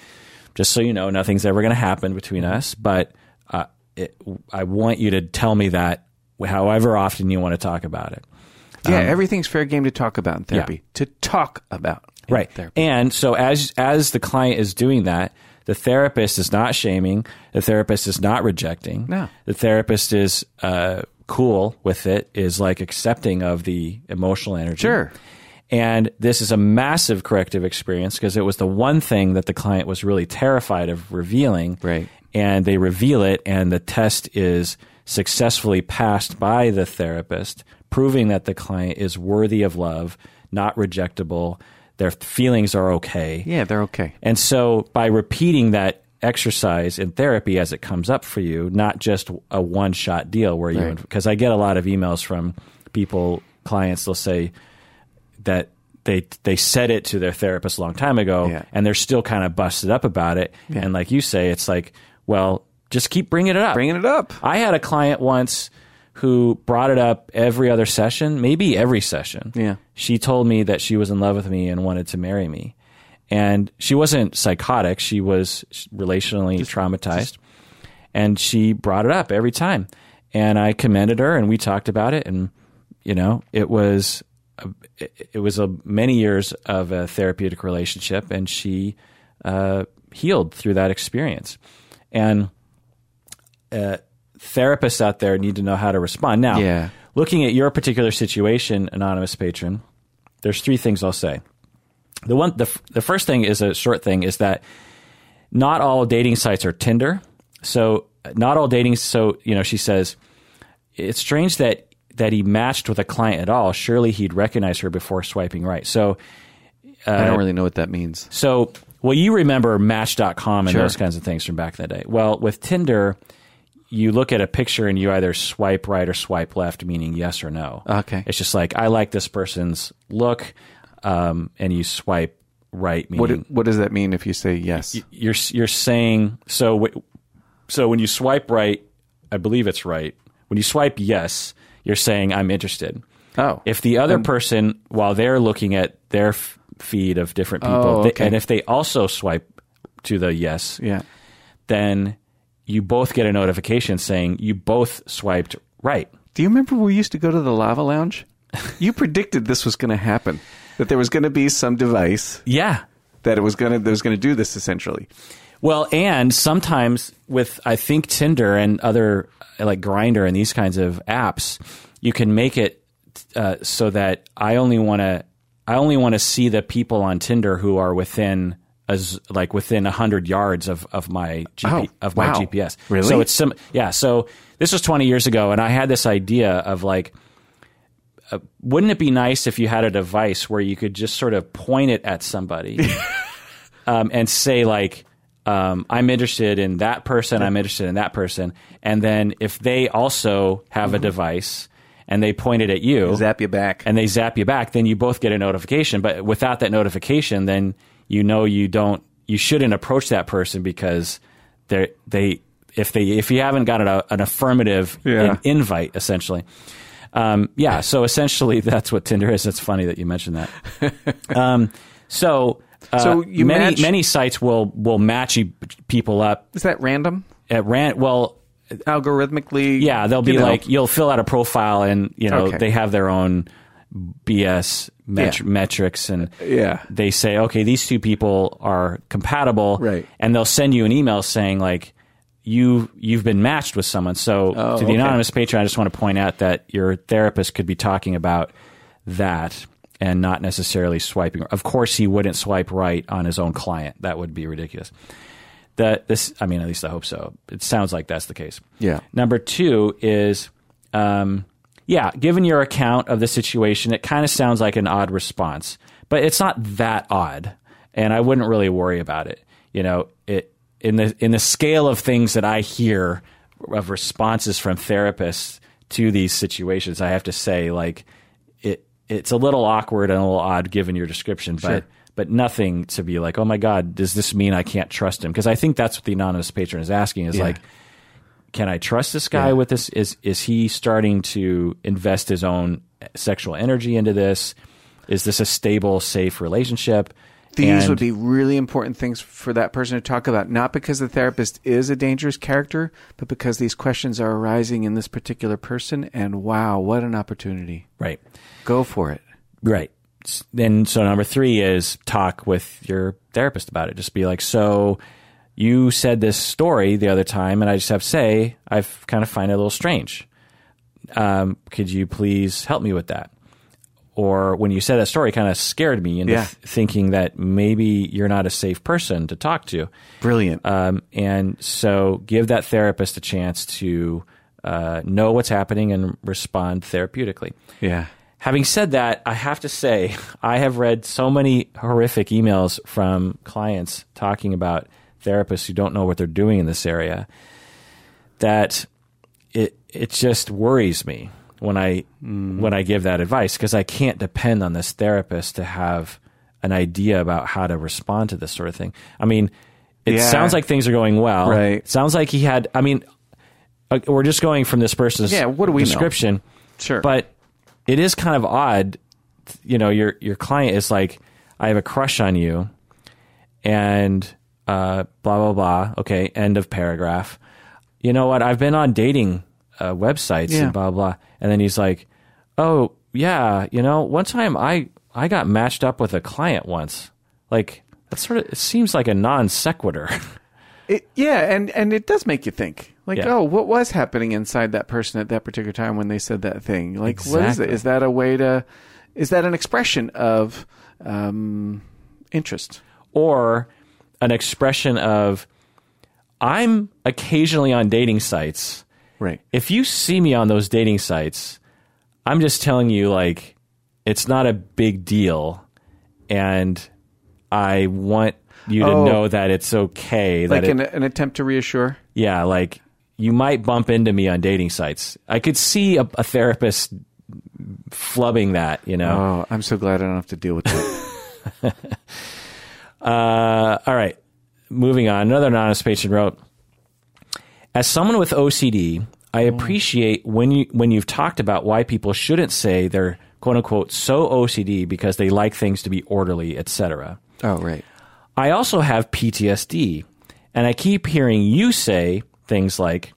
Just so you know, nothing's ever going to happen between us. But uh, it, I want you to tell me that, however often you want to talk about it. yeah, everything's fair game to talk about in therapy. Yeah. To talk about. right Therapy. and so as as the client is doing that the therapist is not shaming the therapist is not rejecting No. the therapist is uh, cool with it is like accepting of the emotional energy Sure. And this is a massive corrective experience because it was the one thing that the client was really terrified of revealing Right. and they reveal it and the test is successfully passed by the therapist proving that the client is worthy of love not rejectable their feelings are okay Yeah, they're okay. and so by repeating that exercise in therapy as it comes up for you, not just a one shot deal where you, Right. because I get a lot of emails from people, clients, they'll say that they they said it to their therapist a long time ago Yeah. and they're still kind of busted up about it. And like you say, it's like, well, just keep bringing it up. Bringing it up. I had a client once who brought it up every other session, maybe every session. Yeah. She told me that she was in love with me and wanted to marry me. And she wasn't psychotic, she was relationally traumatized. and she brought it up every time. And I commended her and we talked about it and you know, it was a, it, it was a many years of a therapeutic relationship and she uh, healed through that experience. And uh, therapists out there need to know how to respond. Now, Yeah. looking at your particular situation, anonymous patron, there's three things I'll say. The one, the, the first thing is a short thing is that not all dating sites are Tinder. So not all dating. So you know, she says it's strange that that he matched with a client at all. Surely he'd recognize her before swiping right. So I don't really know what that means. so, well, you remember Match.com and Sure. those kinds of things from back in the day. Well, with Tinder, you look at a picture and you either swipe right or swipe left, meaning yes or no. Okay. It's just like, I like this person's look, um, and you swipe right, What meaning what does that mean if you say yes? you're, you're saying, so, w- so when you swipe right, I believe it's right. When you swipe yes, you're saying, I'm interested. Oh. If the other person, while they're looking at their f- feed of different people, Oh, they- and if they also swipe to the yes, yeah. then you both get a notification saying you both swiped right. Do you remember we used to go to the lava lounge? You predicted this was going to happen. That there was going to be some device Yeah. that it was going to that was going to do this essentially. Well, and sometimes with I think Tinder and other like Grindr and these kinds of apps, you can make it uh, so that I only want to I only want to see the people on Tinder who are within as like within hundred yards of of my GP, Oh, of my wow. GPS. Really? So it's some yeah. So this was twenty years ago, and I had this idea of like. Uh, wouldn't it be nice if you had a device where you could just sort of point it at somebody um, and say like um, i'm interested in that person i'm interested in that person. And then if they also have a device and they point it at you Zap you back. and they zap you back then you both get a notification. But without that notification then you know you don't you shouldn't approach that person because they they if they if you haven't got an, an affirmative Yeah. in- invite essentially. Um, yeah so essentially that's what tinder is. It's funny that you mentioned that. Um, so uh, So you many match- many sites will will match people up Is that random? at ran well Algorithmically? yeah, they'll be you know. like you'll fill out a profile, and you know Okay. they have their own BS met- Yeah. metrics, and Yeah. they say, okay, these two people are compatible, Right. And they'll send you an email saying like you you've been matched with someone. So Oh, to the okay. anonymous patron, I just want to point out that your therapist could be talking about that. And not necessarily swiping. Of course, he wouldn't swipe right on his own client. That would be ridiculous. That this, I mean, at least I hope so. It sounds like that's the case. Yeah. Number two is, um, yeah, given your account of the situation, it kind of sounds like an odd response, but it's not that odd, and I wouldn't really worry about it. You know, it in the in the scale of things that I hear of responses from therapists to these situations, I have to say, like it's a little awkward and a little odd given your description, but but nothing to be like, oh my god, does this mean I can't trust him? Because I think that's what the anonymous patron is asking is Yeah. like can I trust this guy with this? Is is he starting to invest his own sexual energy into this? Is this a stable, safe relationship? These And- would be really important things for that person to talk about, not because the therapist is a dangerous character, but because these questions are arising in this particular person. And wow, what an opportunity. right, Go for it. right. Then so number three is talk with your therapist about it. Just be like, so you said this story the other time, and I just have to say I've kind of find it a little strange. Um, could you please help me with that? Or when you said that story, kind of scared me into Yeah. th- thinking that maybe you're not a safe person to talk to. Brilliant. Um, and so give that therapist a chance to uh, know what's happening and respond therapeutically. yeah. Having said that, I have to say, I have read so many horrific emails from clients talking about therapists who don't know what they're doing in this area that it it just worries me when I when I give that advice because I can't depend on this therapist to have an idea about how to respond to this sort of thing. I mean, it Yeah. sounds like things are going well. Right. It sounds like he had. I mean, uh, we're just going from this person's Yeah, what do we know? description. Sure. But it is kind of odd. You know, your your client is like, I have a crush on you, and uh, blah blah blah. Okay, end of paragraph. You know what? I've been on dating uh, websites Yeah. and blah blah. And then he's like, Oh yeah, you know, one time I I got matched up with a client once. Like that sort of it seems like a non sequitur. It, yeah, and and it does make you think. Like, Yeah. oh, what was happening inside that person at that particular time when they said that thing? Like, what is it? Exactly. Is that a way to? Is that an expression of um, interest? or an expression of I'm occasionally on dating sites. Right. If you see me on those dating sites, I'm just telling you like it's not a big deal and I want you to Oh. know that it's okay that Like it, an, an attempt to reassure. yeah, like you might bump into me on dating sites. I could see a, a therapist flubbing that, you know. Oh, I'm so glad I don't have to deal with that. Uh, all right, moving on. Another anonymous patron wrote, "As someone with OCD, I mm. appreciate when you when you've talked about why people shouldn't say they're quote unquote so OCD because they like things to be orderly, etc. oh, right. I also have PTSD, and I keep hearing you say things like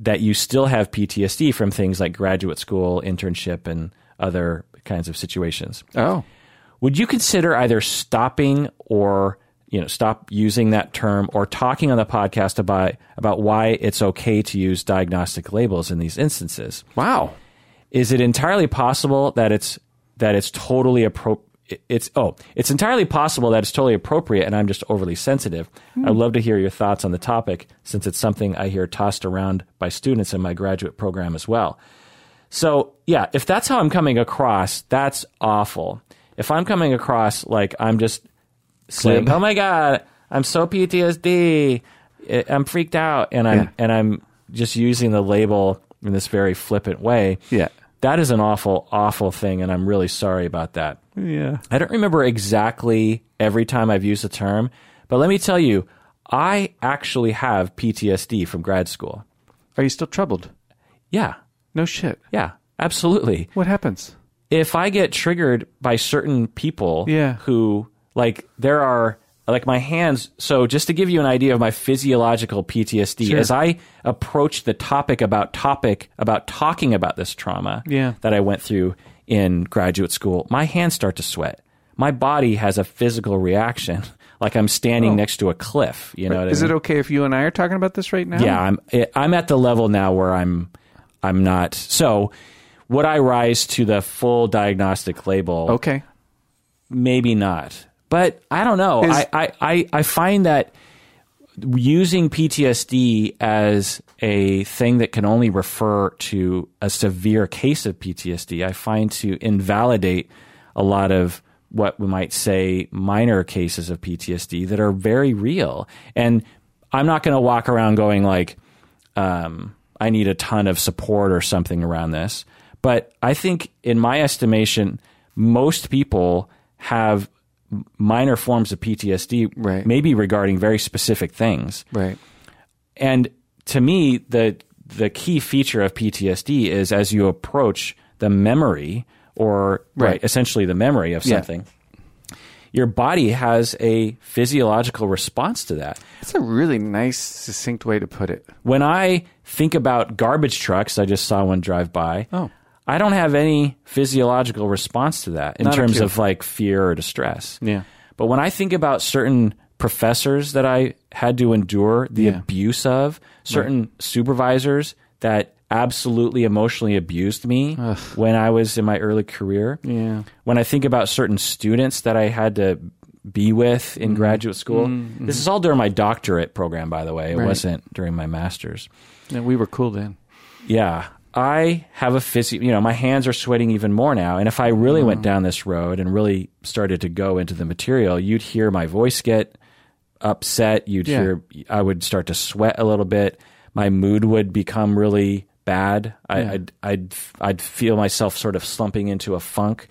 that you still have PTSD from things like graduate school, internship, and other kinds of situations." Oh, would you consider either stopping or you know stop using that term or talking on the podcast about about why it's okay to use diagnostic labels in these instances. Wow. is it entirely possible that it's that it's totally appro- it's oh it's entirely possible that it's totally appropriate and i'm just overly sensitive. Hmm. I'd love to hear your thoughts on the topic since it's something i hear tossed around by students in my graduate program as well. So yeah if that's how i'm coming across that's awful. If i'm coming across like i'm just saying oh my god i'm so ptsd i'm freaked out and i'm Yeah. and i'm just using the label in this very flippant way Yeah. that is an awful, awful thing, and I'm really sorry about that. Yeah. I don't remember exactly every time I've used the term, but let me tell you, I actually have PTSD from grad school. Are you still troubled? Yeah, No shit. yeah, absolutely. What happens? If I get triggered by certain people Yeah. who, like, there are, like, my hands. So, just to give you an idea of my physiological PTSD, Sure. as I approach the topic about topic, about talking about this trauma Yeah. that I went through in graduate school, my hands start to sweat. My body has a physical reaction, like I'm standing oh. next to a cliff. You know what Oh. Is I it okay if you and I are talking about this right now? Yeah, I'm I'm at the level now where I'm I'm not. So, would I rise to the full diagnostic label? Okay. Maybe not. But I don't know. Is- I, I, I, I find that using PTSD as a thing that can only refer to a severe case of PTSD, I find to invalidate a lot of what we might say minor cases of PTSD that are very real. And I'm not going to walk around going like, um, I need a ton of support or something around this. But I think, in my estimation, most people have minor forms of PTSD, Right. maybe regarding very specific things. Right. And to me, the the key feature of PTSD is as you approach the memory, or Right. essentially the memory of Yeah. something, your body has a physiological response to that. That's a really nice, succinct way to put it. When I think about garbage trucks, I just saw one drive by. Oh. I don't have any physiological response to that in Not terms of like fear or distress. Yeah. But when I think about certain professors that I had to endure the Yeah. abuse of, certain supervisors that absolutely emotionally abused me when I was in my early career, Yeah. when I think about certain students that I had to be with Mm-hmm. in graduate school, this is all during my doctorate program, by the way. It Right. wasn't during my master's. yeah. We were cool then. Yeah. I have a physio, you know, my hands are sweating even more now. And if I really went Mm. down this road and really started to go into the material, you'd hear my voice get upset. You'd Yeah. hear I would start to sweat a little bit. My mood would become really bad. I, I'd, I'd I'd feel myself sort of slumping into a funk.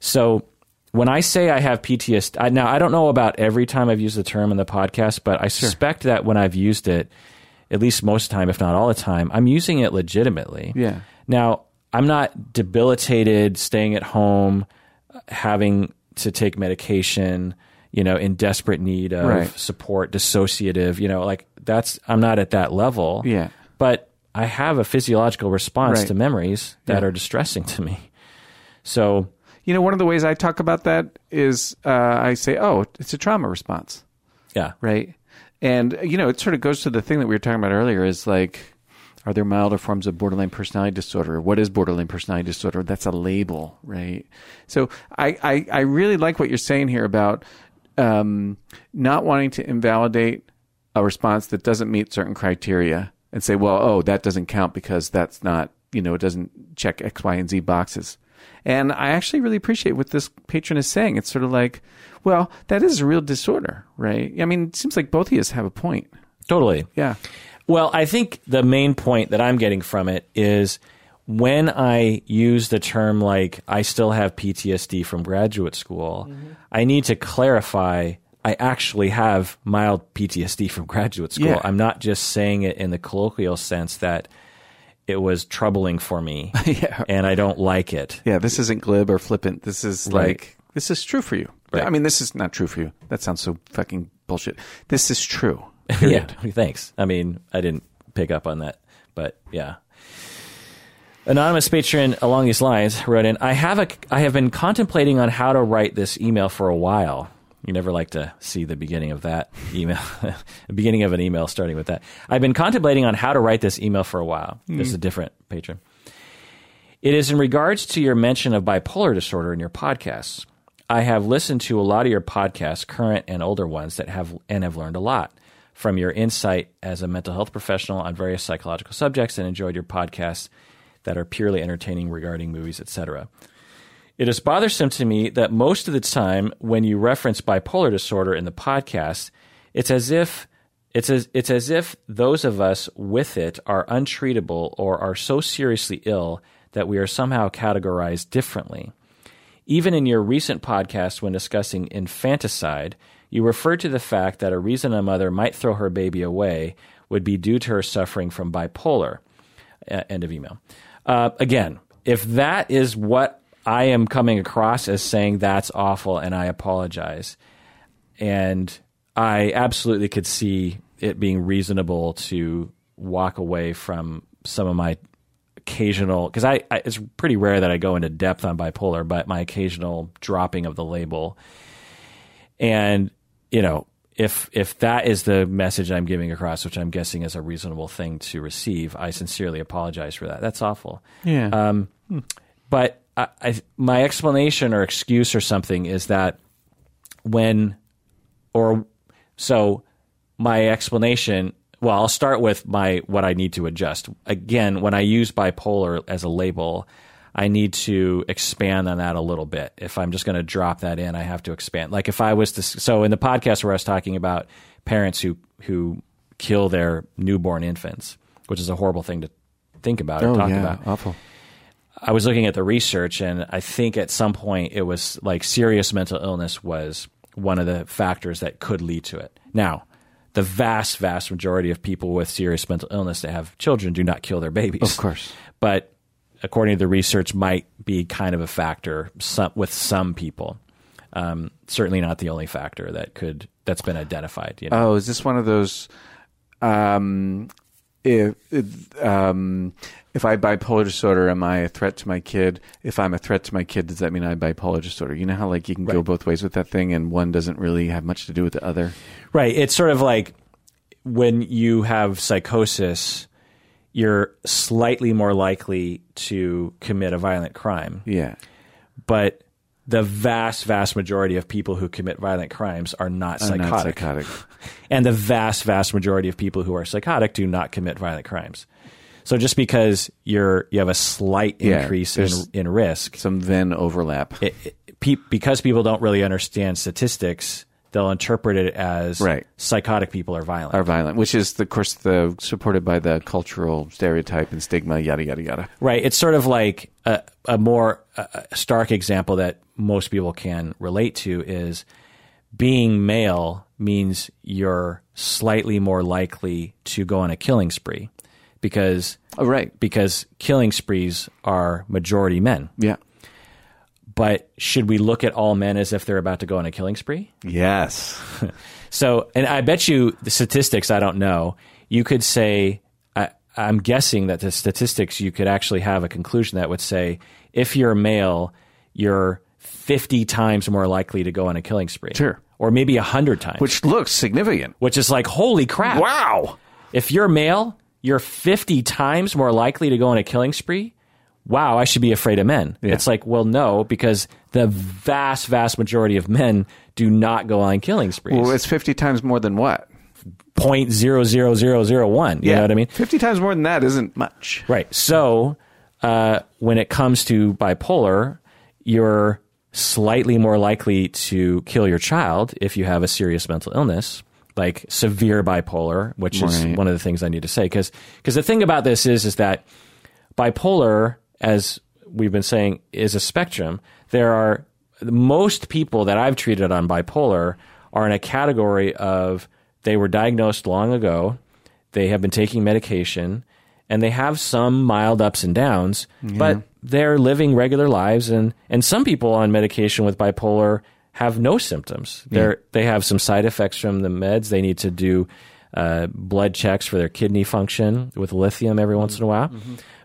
So when I say I have PTSD, I, now I don't know about every time I've used the term in the podcast, but I suspect that when I've used it, at least most of the time, if not all the time, I'm using it legitimately. Yeah. Now, I'm not debilitated, staying at home, having to take medication, you know, in desperate need of Right. support, dissociative, you know, like that's, I'm not at that level. Yeah. But I have a physiological response Right. to memories that Yeah. are distressing to me. So, You know, one of the ways I talk about that is uh, I say, "Oh, it's a trauma response." yeah. right? And you know, it sort of goes to the thing that we were talking about earlier: is like, are there milder forms of borderline personality disorder? What is borderline personality disorder? That's a label, right? So I I, I really like what you're saying here about um, not wanting to invalidate a response that doesn't meet certain criteria and say, well, oh, that doesn't count because that's not you know it doesn't check X, Y, and Z boxes. And I actually really appreciate what this patron is saying. It's sort of like, well, that is a real disorder, right? I mean, it seems like both of us have a point. Totally. Yeah. Well, I think the main point that I'm getting from it is when I use the term like I still have PTSD from graduate school, mm-hmm. I need to clarify I actually have mild PTSD from graduate school. Yeah. I'm not just saying it in the colloquial sense that it was troubling for me Yeah. and I don't like it. Yeah. This isn't glib or flippant. This is Right. like, this is true for you. Right. I mean, this is not true for you. That sounds so fucking bullshit. This is true. Yeah, thanks. I mean, I didn't pick up on that, but yeah. Anonymous patron along these lines wrote in, I have a I have been contemplating on how to write this email for a while. You never like to see the beginning of that email, the beginning of an email starting with that. I've been contemplating on how to write this email for a while. This is a mm. different patron. It is in regards to your mention of bipolar disorder in your podcasts. I have listened to a lot of your podcasts, current and older ones, that have and have learned a lot from your insight as a mental health professional on various psychological subjects, and enjoyed your podcasts that are purely entertaining regarding movies, etc. It is bothersome to me that most of the time when you reference bipolar disorder in the podcast, it's as if it's as, it's as if those of us with it are untreatable or are so seriously ill that we are somehow categorized differently. Even in your recent podcast, when discussing infanticide, you referred to the fact that a reason a mother might throw her baby away would be due to her suffering from bipolar. Uh, end of email. Uh, again, if that is what I am coming across as saying that's awful and I apologize, and I absolutely could see it being reasonable to walk away from some of my occasional because I, I it's pretty rare that I go into depth on bipolar, but my occasional dropping of the label, and you know if if that is the message I'm giving across, which I'm guessing is a reasonable thing to receive, I sincerely apologize for that. That's awful. Yeah. Um, but I, I, my explanation or excuse or something is that when, or so my explanation. Well, I'll start with my what I need to adjust. Again, when I use bipolar as a label, I need to expand on that a little bit. If I'm just going to drop that in, I have to expand. Like if I was to, so in the podcast where I was talking about parents who who kill their newborn infants, which is a horrible thing to think about or oh, talk yeah. about. Awful. I was looking at the research, and I think at some point it was like serious mental illness was one of the factors that could lead to it. Now, the vast, vast majority of people with serious mental illness that have children do not kill their babies. Of course. But according to the research, might be kind of a factor some, with some people. Um, certainly not the only factor that could that's been identified. You know? Oh, is this one of those? Um, if um, if I have bipolar disorder, am I a threat to my kid? If I'm a threat to my kid, does that mean I have bipolar disorder? You know how like you can go both ways with that thing, and one doesn't really have much to do with the other. Right. It's sort of like when you have psychosis, you're slightly more likely to commit a violent crime. Yeah. But the vast, vast majority of people who commit violent crimes are not psychotic. not psychotic. And the vast, vast majority of people who are psychotic do not commit violent crimes. So just because you're you have a slight Yeah, increase in, in risk, Some then overlap. it, it, pe- because people don't really understand statistics, they'll interpret it as Right. psychotic people are violent. Are violent, which is, of course, the supported by the cultural stereotype and stigma, yada yada yada. Right. It's sort of like a, a more uh, stark example that most people can relate to is being male means you're slightly more likely to go on a killing spree because Oh, right. because killing sprees are majority men. Yeah. But should we look at all men as if they're about to go on a killing spree? Yes. So, and I bet you the statistics, I don't know. You could say, I, I'm guessing that the statistics, you could actually have a conclusion that would say, if you're a male, you're 50 times more likely to go on a killing spree. Sure. Or maybe 100 times. Which looks significant. which is like, holy crap. Wow. If you're male, you're 50 times more likely to go on a killing spree. Wow, I should be afraid of men. It's like, well, no, because the vast, vast majority of men do not go on killing sprees. Well, it's 50 times more than what? Point zero zero zero zero one. You know what I mean? 50 times more than that isn't much. Right. So uh, when it comes to bipolar, you're slightly more likely to kill your child if you have a serious mental illness, like severe bipolar, which is Right. one of the things I need to say. because Because the thing about this is is that bipolar, as we've been saying, is a spectrum. There are most people that I've treated on bipolar are in a category of they were diagnosed long ago, they have been taking medication, and they have some mild ups and downs, but they're living regular lives. And, and some people on medication with bipolar have no symptoms. They're, They have some side effects from the meds. They need to do uh, blood checks for their kidney function with lithium every once in a while.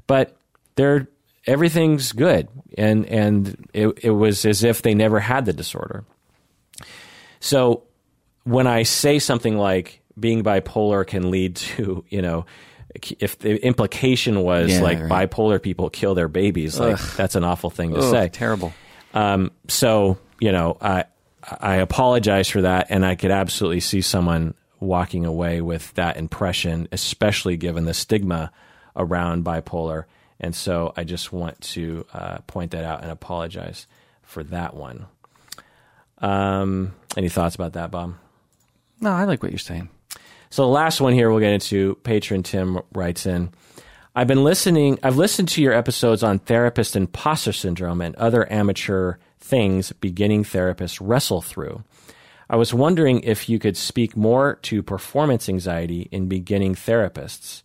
But they're everything's good, and and it, it was as if they never had the disorder. So when I say something like being bipolar can lead to, you know, if the implication was Yeah, like right. bipolar people kill their babies, like that's an awful thing to Ugh, say. terrible. Um, so you know, I I apologize for that, and I could absolutely see someone walking away with that impression, especially given the stigma around bipolar. And so I just want to uh, point that out and apologize for that one. Um, any thoughts about that, Bob? No, I like what you're saying. So the last one here we'll get into. Patron Tim writes in. I've been listening. I've listened to your episodes on therapist imposter syndrome and other amateur things beginning therapists wrestle through. I was wondering if you could speak more to performance anxiety in beginning therapists.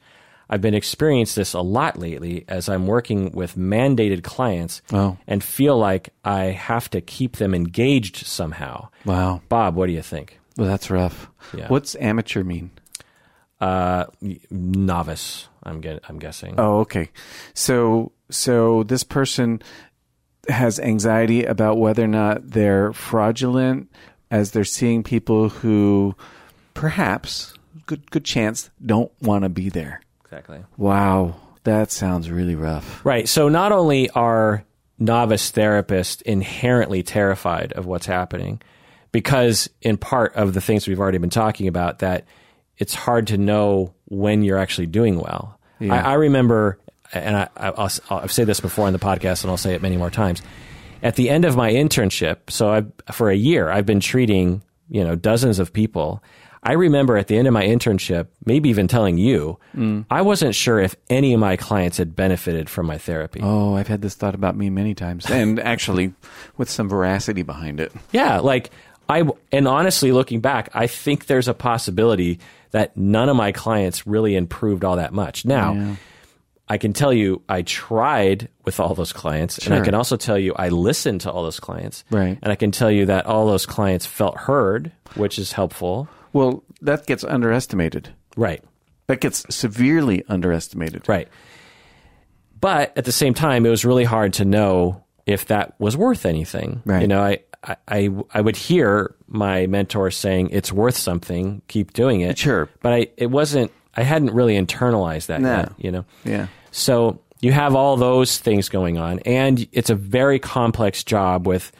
I've been experiencing this a lot lately as I'm working with mandated clients Oh. and feel like I have to keep them engaged somehow. Wow. Bob, what do you think? Well, that's rough. Yeah. What's amateur mean? Uh, novice. I'm get, I'm guessing. Oh, okay. So, so this person has anxiety about whether or not they're fraudulent as they're seeing people who perhaps good good chance don't want to be there. Exactly. Wow, that sounds really rough. Right. So not only are novice therapists inherently terrified of what's happening, because in part of the things we've already been talking about, that it's hard to know when you're actually doing well. I, I remember, and I, I'll, I'll say this before on the podcast, and I'll say it many more times. At the end of my internship, so I've, for a year, I've been treating you know dozens of people. I remember at the end of my internship, maybe even telling you, mm. I wasn't sure if any of my clients had benefited from my therapy. Oh, I've had this thought about me many times, and actually with some veracity behind it. Yeah, like I and honestly looking back, I think there's a possibility that none of my clients really improved all that much. Now, I can tell you I tried with all those clients and I can also tell you I listened to all those clients. Right. And I can tell you that all those clients felt heard, which is helpful. Well, that gets underestimated. Right. That gets severely underestimated. Right. But at the same time, it was really hard to know if that was worth anything. Right. You know, I, I, I, I would hear my mentor saying it's worth something, keep doing it. Sure. But I, it wasn't, I hadn't really internalized that No. yet, you know? Yeah. So you have all those things going on, and it's a very complex job with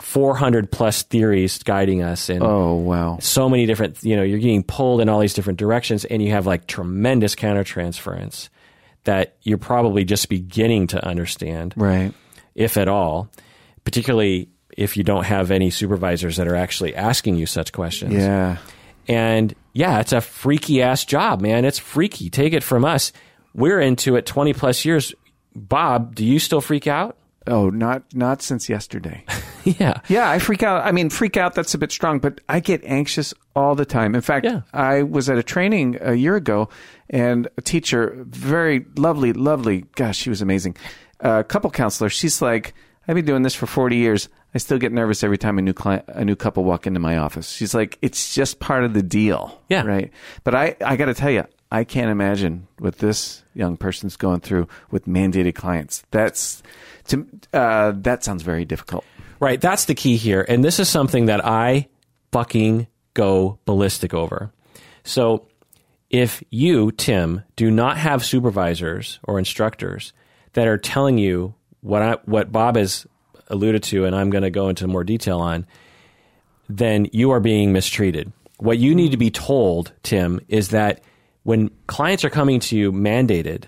400 plus theories guiding us and Oh wow. so many different you know you're getting pulled in all these different directions and you have like tremendous countertransference that you're probably just beginning to understand Right. if at all particularly if you don't have any supervisors that are actually asking you such questions. Yeah. And yeah, it's a freaky ass job, man. It's freaky. Take it from us. We're into it 20 plus years. Bob, do you still freak out? Oh, not not since yesterday. yeah. Yeah, I freak out. I mean, freak out, that's a bit strong, but I get anxious all the time. In fact, Yeah. I was at a training a year ago, and a teacher, very lovely, lovely, gosh, she was amazing, uh, couple counselor. She's like, I've been doing this for 40 years. I still get nervous every time a new client, a new couple walk into my office. She's like, it's just part of the deal. Yeah. Right. But I, I got to tell you, I can't imagine what this young person's going through with mandated clients. That's, to, uh, that sounds very difficult. Right. That's the key here. And this is something that I fucking go ballistic over. So if you, Tim, do not have supervisors or instructors that are telling you what I, what Bob has alluded to, and I'm going to go into more detail on, then you are being mistreated. What you need to be told, Tim, is that when clients are coming to you mandated,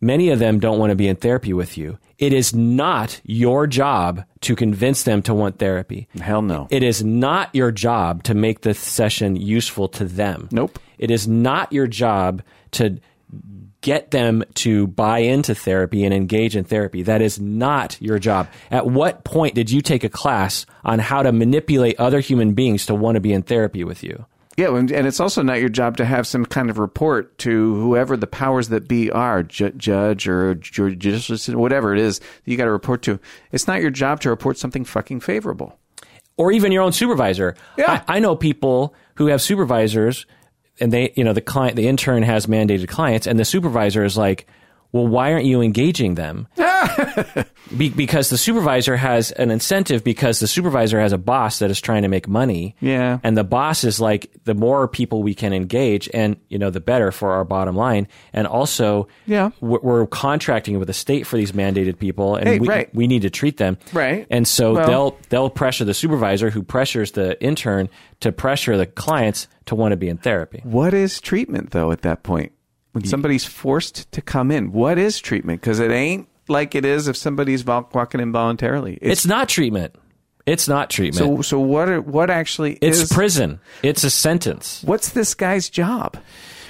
many of them don't want to be in therapy with you. It is not your job to convince them to want therapy. Hell no. It is not your job to make the session useful to them. Nope. It is not your job to get them to buy into therapy and engage in therapy. That is not your job. At what point did you take a class on how to manipulate other human beings to want to be in therapy with you? Yeah, and and it's also not your job to have some kind of report to whoever the powers that be are, ju- judge or ju- judicial, whatever it is that you got to report to. It's not your job to report something fucking favorable. or even your own supervisor. Yeah. I, I know people who have supervisors and they, you know, the client, the intern has mandated clients and the supervisor is like, well, why aren't you engaging them? Be- because the supervisor has an incentive because the supervisor has a boss that is trying to make money. Yeah. And the boss is like, the more people we can engage and, you know, the better for our bottom line. And also, Yeah. we're, we're contracting with the state for these mandated people and Hey, we, right. we need to treat them. Right. And so Well- they'll they'll pressure the supervisor who pressures the intern to pressure the clients to want to be in therapy. What is treatment though at that point? When somebody's forced to come in, what is treatment? Because it ain't like it is if somebody's walking in voluntarily. It's not treatment. It's not treatment. so so what are, what actually it's is prison. It's a sentence. what's this guy's job?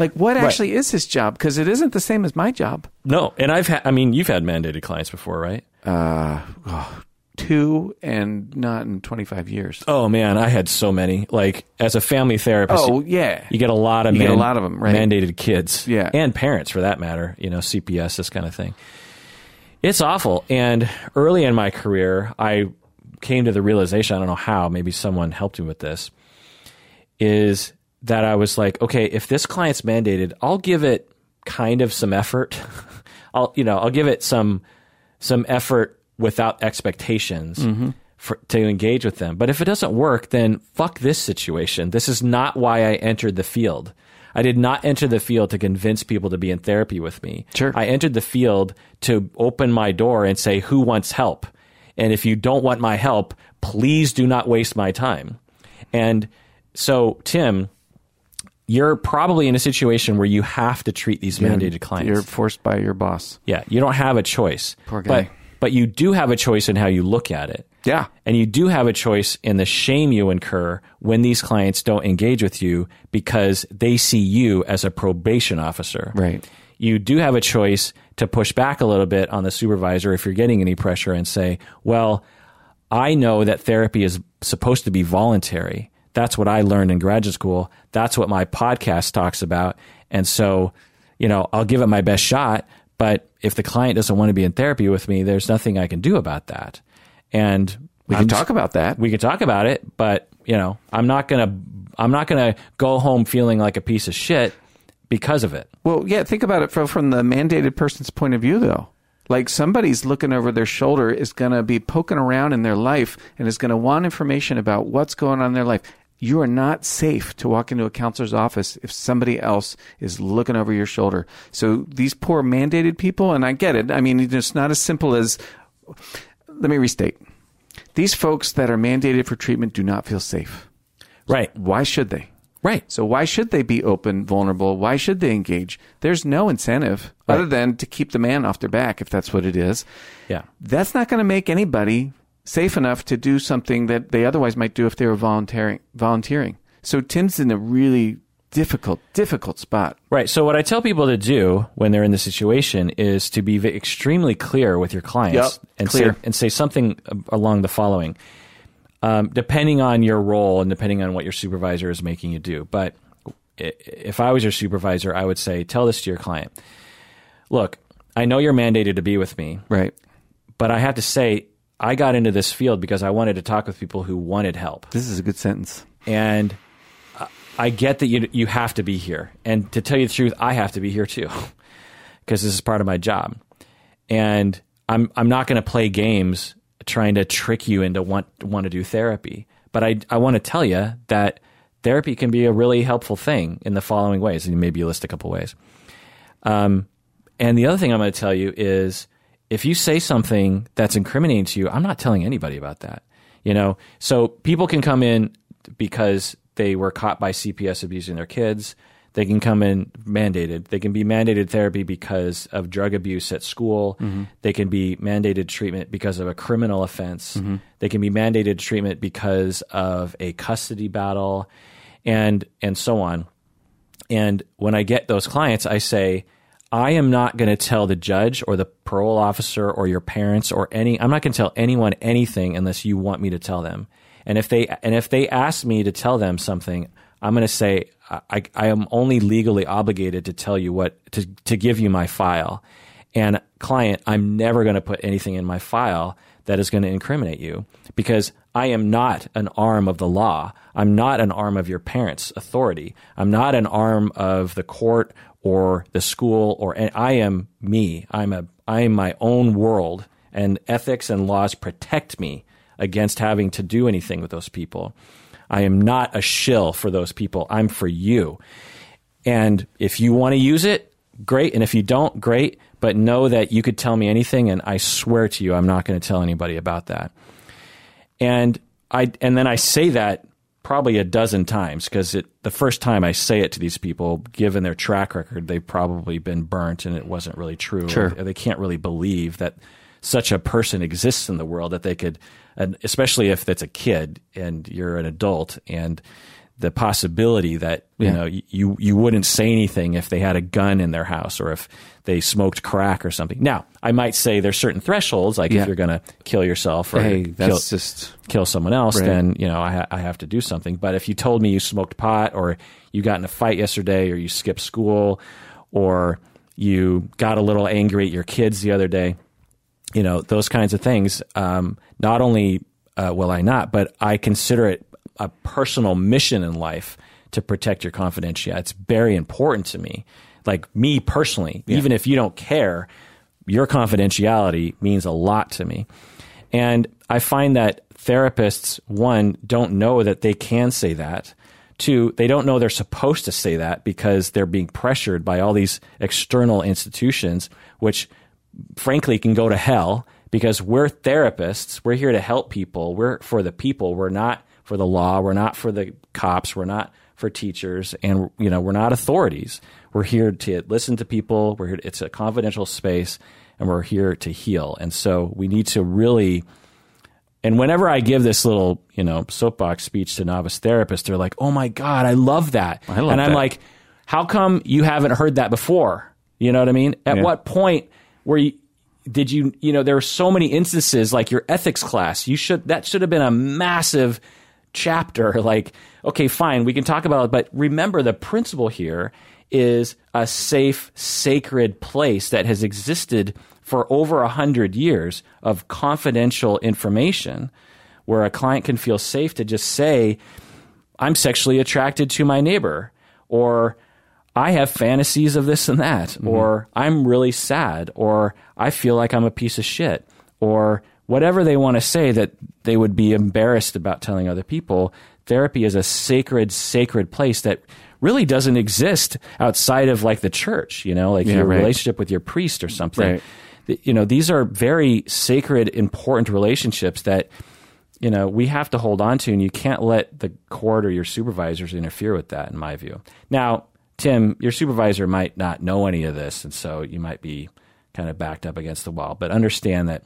Like what actually is his job? Because it isn't the same as my job. No, and I've had. I mean, you've had mandated clients before, right? Uh, oh, Two and not in twenty five years. Oh man, I had so many. Like as a family therapist, Oh yeah, you get a lot of You get a lot of 'em, right. mandated kids, Yeah. and parents for that matter. You know, CPS, this kind of thing. It's awful. And early in my career, I came to the realization. I don't know how. Maybe someone helped me with this. Is that I was like, okay, if this client's mandated, I'll give it kind of some effort. I'll you know I'll give it some some effort without expectations mm-hmm. for, to engage with them. But if it doesn't work, then fuck this situation. This is not why I entered the field. I did not enter the field to convince people to be in therapy with me. Sure. I entered the field to open my door and say, who wants help? And if you don't want my help, please do not waste my time. And so, Tim, you're probably in a situation where you have to treat these mandated clients. You're forced by your boss. Yeah, you don't have a choice. Poor guy. But, but you do have a choice in how you look at it. Yeah. And you do have a choice in the shame you incur when these clients don't engage with you because they see you as a probation officer. Right. You do have a choice to push back a little bit on the supervisor if you're getting any pressure and say, well, I know that therapy is supposed to be voluntary. That's what I learned in graduate school. That's what my podcast talks about. And so, you know, I'll give it my best shot. But if the client doesn't want to be in therapy with me, there's nothing I can do about that. And We can talk about that. we can talk about it, but you know, I'm not gonna I'm not gonna go home feeling like a piece of shit because of it. Well, yeah, think about it from, from the mandated person's point of view, though. Like somebody's looking over their shoulder is going to be poking around in their life and is going to want information about what's going on in their life. You are not safe to walk into a counselor's office if somebody else is looking over your shoulder. So these poor mandated people, and I get it. I mean, it's not as simple as. Let me restate. These folks that are mandated for treatment do not feel safe. Right. Why should they? Right. So why should they be open, vulnerable? Why should they engage? There's no incentive other than to keep the man off their back if that's what it is. Yeah. That's not going to make anybody safe enough to do something that they otherwise might do if they were volunteering. Volunteering. So Tim's in a really difficult, difficult spot. Right. So what I tell people to do when they're in this situation is to be extremely clear with your clients Yep, and clear. say and say something along the following. Um, depending on your role and depending on what your supervisor is making you do, but if I was your supervisor, I would say, tell this to your client. Look, I know you're mandated to be with me, Right. but I have to say, I got into this field because I wanted to talk with people who wanted help. This is a good sentence. and I- get that you you have to be here, and to tell you the truth, I have to be here too, because this is part of my job, and I'm I'm not going to play games trying to trick you into want want to do therapy, but I I want to tell you that therapy can be a really helpful thing in the following ways, and maybe you list a couple ways. Um, and the other thing I'm going to tell you is if you say something that's incriminating to you, I'm not telling anybody about that. You know, so people can come in because they were caught by CPS abusing their kids. They can come in mandated. They can be mandated therapy because of drug abuse at school. Mm-hmm. They can be mandated treatment because of a criminal offense. Mm-hmm. They can be mandated treatment because of a custody battle and and so on. And when I get those clients, I say, I am not going to tell the judge or the parole officer or your parents or any, I'm not going to tell anyone anything unless you want me to tell them. And if they, and if they ask me to tell them something, I'm going to say, I, I am only legally obligated to tell you what, to, to give you my file. And client, I'm never going to put anything in my file that is going to incriminate you because I am not an arm of the law. I'm not an arm of your parents' authority. I'm not an arm of the court or the school or I am me. I'm a I am my own world and ethics and laws protect me against having to do anything with those people. I am not a shill for those people. I'm for you. And if you want to use it, great. And if you don't, great. But know that you could tell me anything, and I swear to you, I'm not going to tell anybody about that. And I and then I say that probably a dozen times because it the first time I say it to these people, given their track record, they've probably been burnt and it wasn't really true. Sure. They can't really believe that such a person exists in the world that they could, and especially if it's a kid and you're an adult and the possibility that you Yeah. know you you wouldn't say anything if they had a gun in their house or if they smoked crack or something. Now, I might say there's certain thresholds, like Yeah. if you're going to kill yourself or Hey, kill, just kill someone else, Right. then you know I, ha- I have to do something. But if you told me you smoked pot, or you got in a fight yesterday, or you skipped school, or you got a little angry at your kids the other day, you know those kinds of things. Um, not only uh, will I not, but I consider it a personal mission in life to protect your confidentiality. It's very important to me. Like me personally, even if you don't care, your confidentiality means a lot to me. And I find that therapists, one, don't know that they can say that. Two, they don't know they're supposed to say that because they're being pressured by all these external institutions, which frankly can go to hell because we're therapists. We're here to help people. We're for the people. We're not for the law. We're not for the cops. We're not for teachers. And, you know, we're not authorities. We're here to listen to people. We're here, it's a confidential space and we're here to heal. And so we need to really, and whenever I give this little, you know, soapbox speech to novice therapists, they're like, "Oh my god, I love that." I love and I'm that. like, "How come you haven't heard that before?" You know what I mean? At Yeah. what point were you did you, you know, there are so many instances like your ethics class. You should that should have been a massive chapter like, okay, fine, we can talk about it, but remember the principle here is a safe, sacred place that has existed for over a hundred years of confidential information where a client can feel safe to just say, I'm sexually attracted to my neighbor, or I have fantasies of this and that, mm-hmm. or I'm really sad, or I feel like I'm a piece of shit, or whatever they want to say that they would be embarrassed about telling other people. Therapy is a sacred, sacred place that really doesn't exist outside of like the church, you know, like Yeah, your right. relationship with your priest or something. Right. You know, these are very sacred, important relationships that you know we have to hold on to, and you can't let the court or your supervisors interfere with that. In my view, now Tim, your supervisor might not know any of this, and so you might be kind of backed up against the wall. But understand that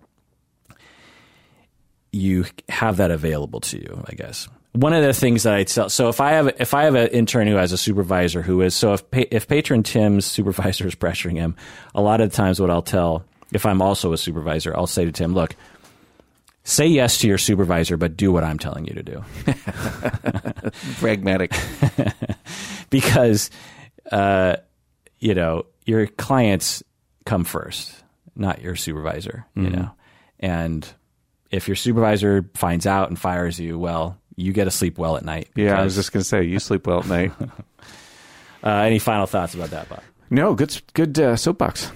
you have that available to you. I guess one of the things that I tell so if I have if I have an intern who has a supervisor who is so if if patron Tim's supervisor is pressuring him, a lot of times what I'll tell if I'm also a supervisor, I'll say to Tim, look. Say yes to your supervisor, but do what I'm telling you to do. Pragmatic. because uh, you know your clients come first, not your supervisor. You Mm-hmm. know, and if your supervisor finds out and fires you, well, you get to sleep well at night. Yeah, I was just going to say, you sleep well at night. Uh, any final thoughts about that, Bob? no, good, good uh, soapbox.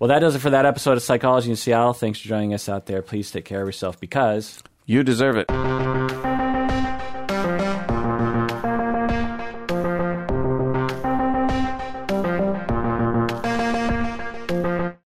Well, that does it for that episode of Psychology in Seattle. Thanks for joining us out there. Please take care of yourself because You deserve it.